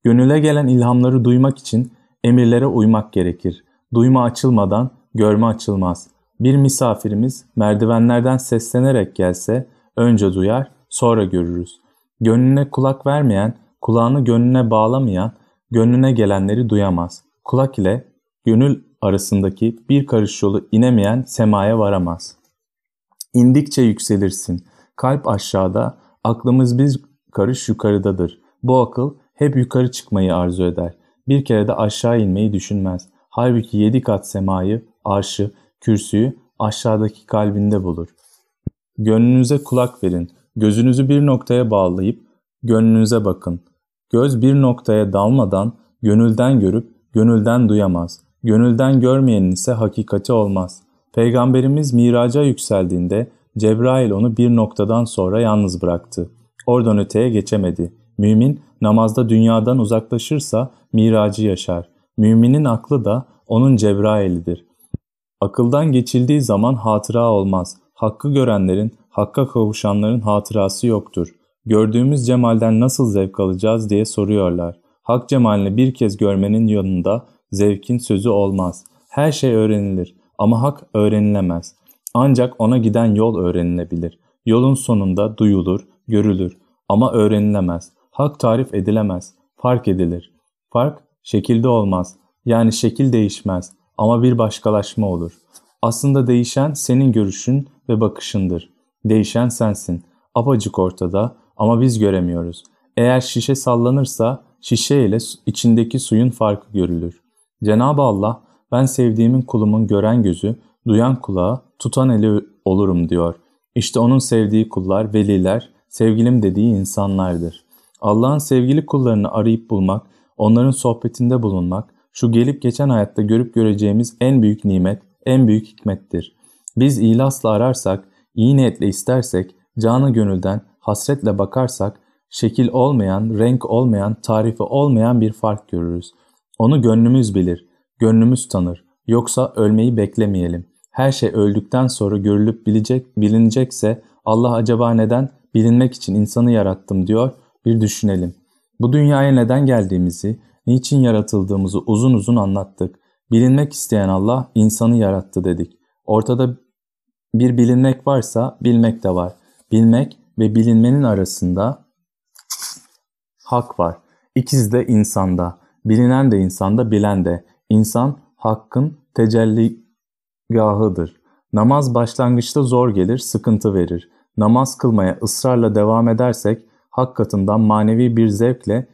Gönüle gelen ilhamları duymak için emirlere uymak gerekir. Duyma açılmadan görme açılmaz. Bir misafirimiz merdivenlerden seslenerek gelse önce duyar, sonra görürüz. Gönlüne kulak vermeyen, kulağını gönlüne bağlamayan, gönlüne gelenleri duyamaz. Kulak ile gönül arasındaki bir karış yolu inemeyen semaya varamaz. İndikçe yükselirsin. Kalp aşağıda, aklımız bir karış yukarıdadır. Bu akıl hep yukarı çıkmayı arzu eder. Bir kere de aşağı inmeyi düşünmez. Halbuki yedi kat semayı, arşı, kürsüyü aşağıdaki kalbinde bulur. Gönlünüze kulak verin. Gözünüzü bir noktaya bağlayıp gönlünüze bakın. Göz bir noktaya dalmadan gönülden görüp gönülden duyamaz. Gönülden görmeyenin ise hakikati olmaz. Peygamberimiz miraca yükseldiğinde Cebrail onu bir noktadan sonra yalnız bıraktı. Oradan öteye geçemedi. Mümin namazda dünyadan uzaklaşırsa miracı yaşar. Müminin aklı da onun Cebrail'idir. Akıldan geçildiği zaman hatıra olmaz. Hakkı görenlerin, hakka kavuşanların hatırası yoktur. Gördüğümüz cemalden nasıl zevk alacağız diye soruyorlar. Hak cemalini bir kez görmenin yanında zevkin sözü olmaz. Her şey öğrenilir ama hak öğrenilemez. Ancak ona giden yol öğrenilebilir. Yolun sonunda duyulur, görülür ama öğrenilemez. Hak tarif edilemez, fark edilir. Fark şekilde olmaz. Yani şekil değişmez ama bir başkalaşma olur. Aslında değişen senin görüşün ve bakışındır. Değişen sensin. Apacık ortada ama biz göremiyoruz. Eğer şişe sallanırsa şişe ile içindeki suyun farkı görülür. Cenab-ı Allah ben sevdiğimin kulumun gören gözü, duyan kulağı, tutan eli olurum diyor. İşte onun sevdiği kullar, veliler, sevgilim dediği insanlardır. Allah'ın sevgili kullarını arayıp bulmak, onların sohbetinde bulunmak, şu gelip geçen hayatta görüp göreceğimiz en büyük nimet, en büyük hikmettir. Biz ilasla ararsak, iyi niyetle istersek, canı gönülden hasretle bakarsak, şekil olmayan, renk olmayan, tarifi olmayan bir fark görürüz. Onu gönlümüz bilir, gönlümüz tanır. Yoksa ölmeyi beklemeyelim. Her şey öldükten sonra görülüp bilecek, bilinecekse Allah acaba neden bilinmek için insanı yarattım diyor bir düşünelim. Bu dünyaya neden geldiğimizi, niçin yaratıldığımızı uzun uzun anlattık. Bilinmek isteyen Allah insanı yarattı dedik. Ortada bir bilinmek varsa bilmek de var. Bilmek ve bilinmenin arasında hak var. İkisi de insanda. Bilinen de insanda, bilen de. İnsan hakkın tecelligahıdır. Namaz başlangıçta zor gelir, sıkıntı verir. Namaz kılmaya ısrarla devam edersek hak katından manevi bir zevkle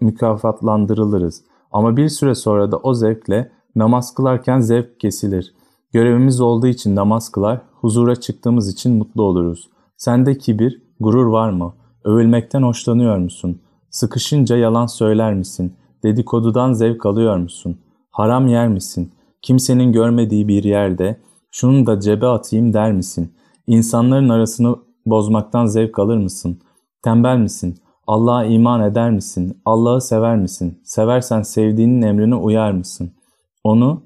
mükafatlandırılırız. Ama bir süre sonra da o zevkle namaz kılarken zevk kesilir. Görevimiz olduğu için namaz kılar, huzura çıktığımız için mutlu oluruz. Sende kibir, gurur var mı? Övülmekten hoşlanıyor musun? Sıkışınca yalan söyler misin? Dedikodudan zevk alıyor musun? Haram yer misin? Kimsenin görmediği bir yerde şunu da cebe atayım der misin? İnsanların arasını bozmaktan zevk alır mısın? Tembel misin? Allah'a iman eder misin? Allah'ı sever misin? Seversen sevdiğinin emrine uyar mısın? Onu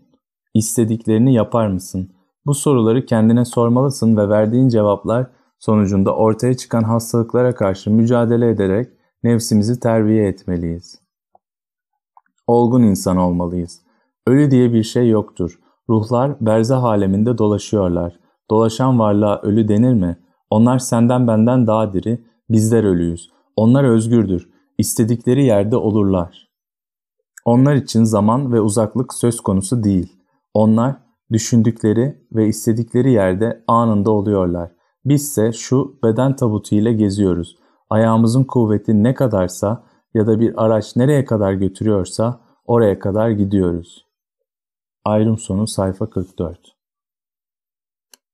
istediklerini yapar mısın? Bu soruları kendine sormalısın ve verdiğin cevaplar sonucunda ortaya çıkan hastalıklara karşı mücadele ederek nefsimizi terbiye etmeliyiz. Olgun insan olmalıyız. Ölü diye bir şey yoktur. Ruhlar berzah aleminde dolaşıyorlar. Dolaşan varlığa ölü denir mi? Onlar senden benden daha diri, bizler ölüyüz. Onlar özgürdür. İstedikleri yerde olurlar. Onlar için zaman ve uzaklık söz konusu değil. Onlar düşündükleri ve istedikleri yerde anında oluyorlar. Bizse şu beden tabutu ile geziyoruz. Ayağımızın kuvveti ne kadarsa ya da bir araç nereye kadar götürüyorsa oraya kadar gidiyoruz. Ayrım sonu sayfa 44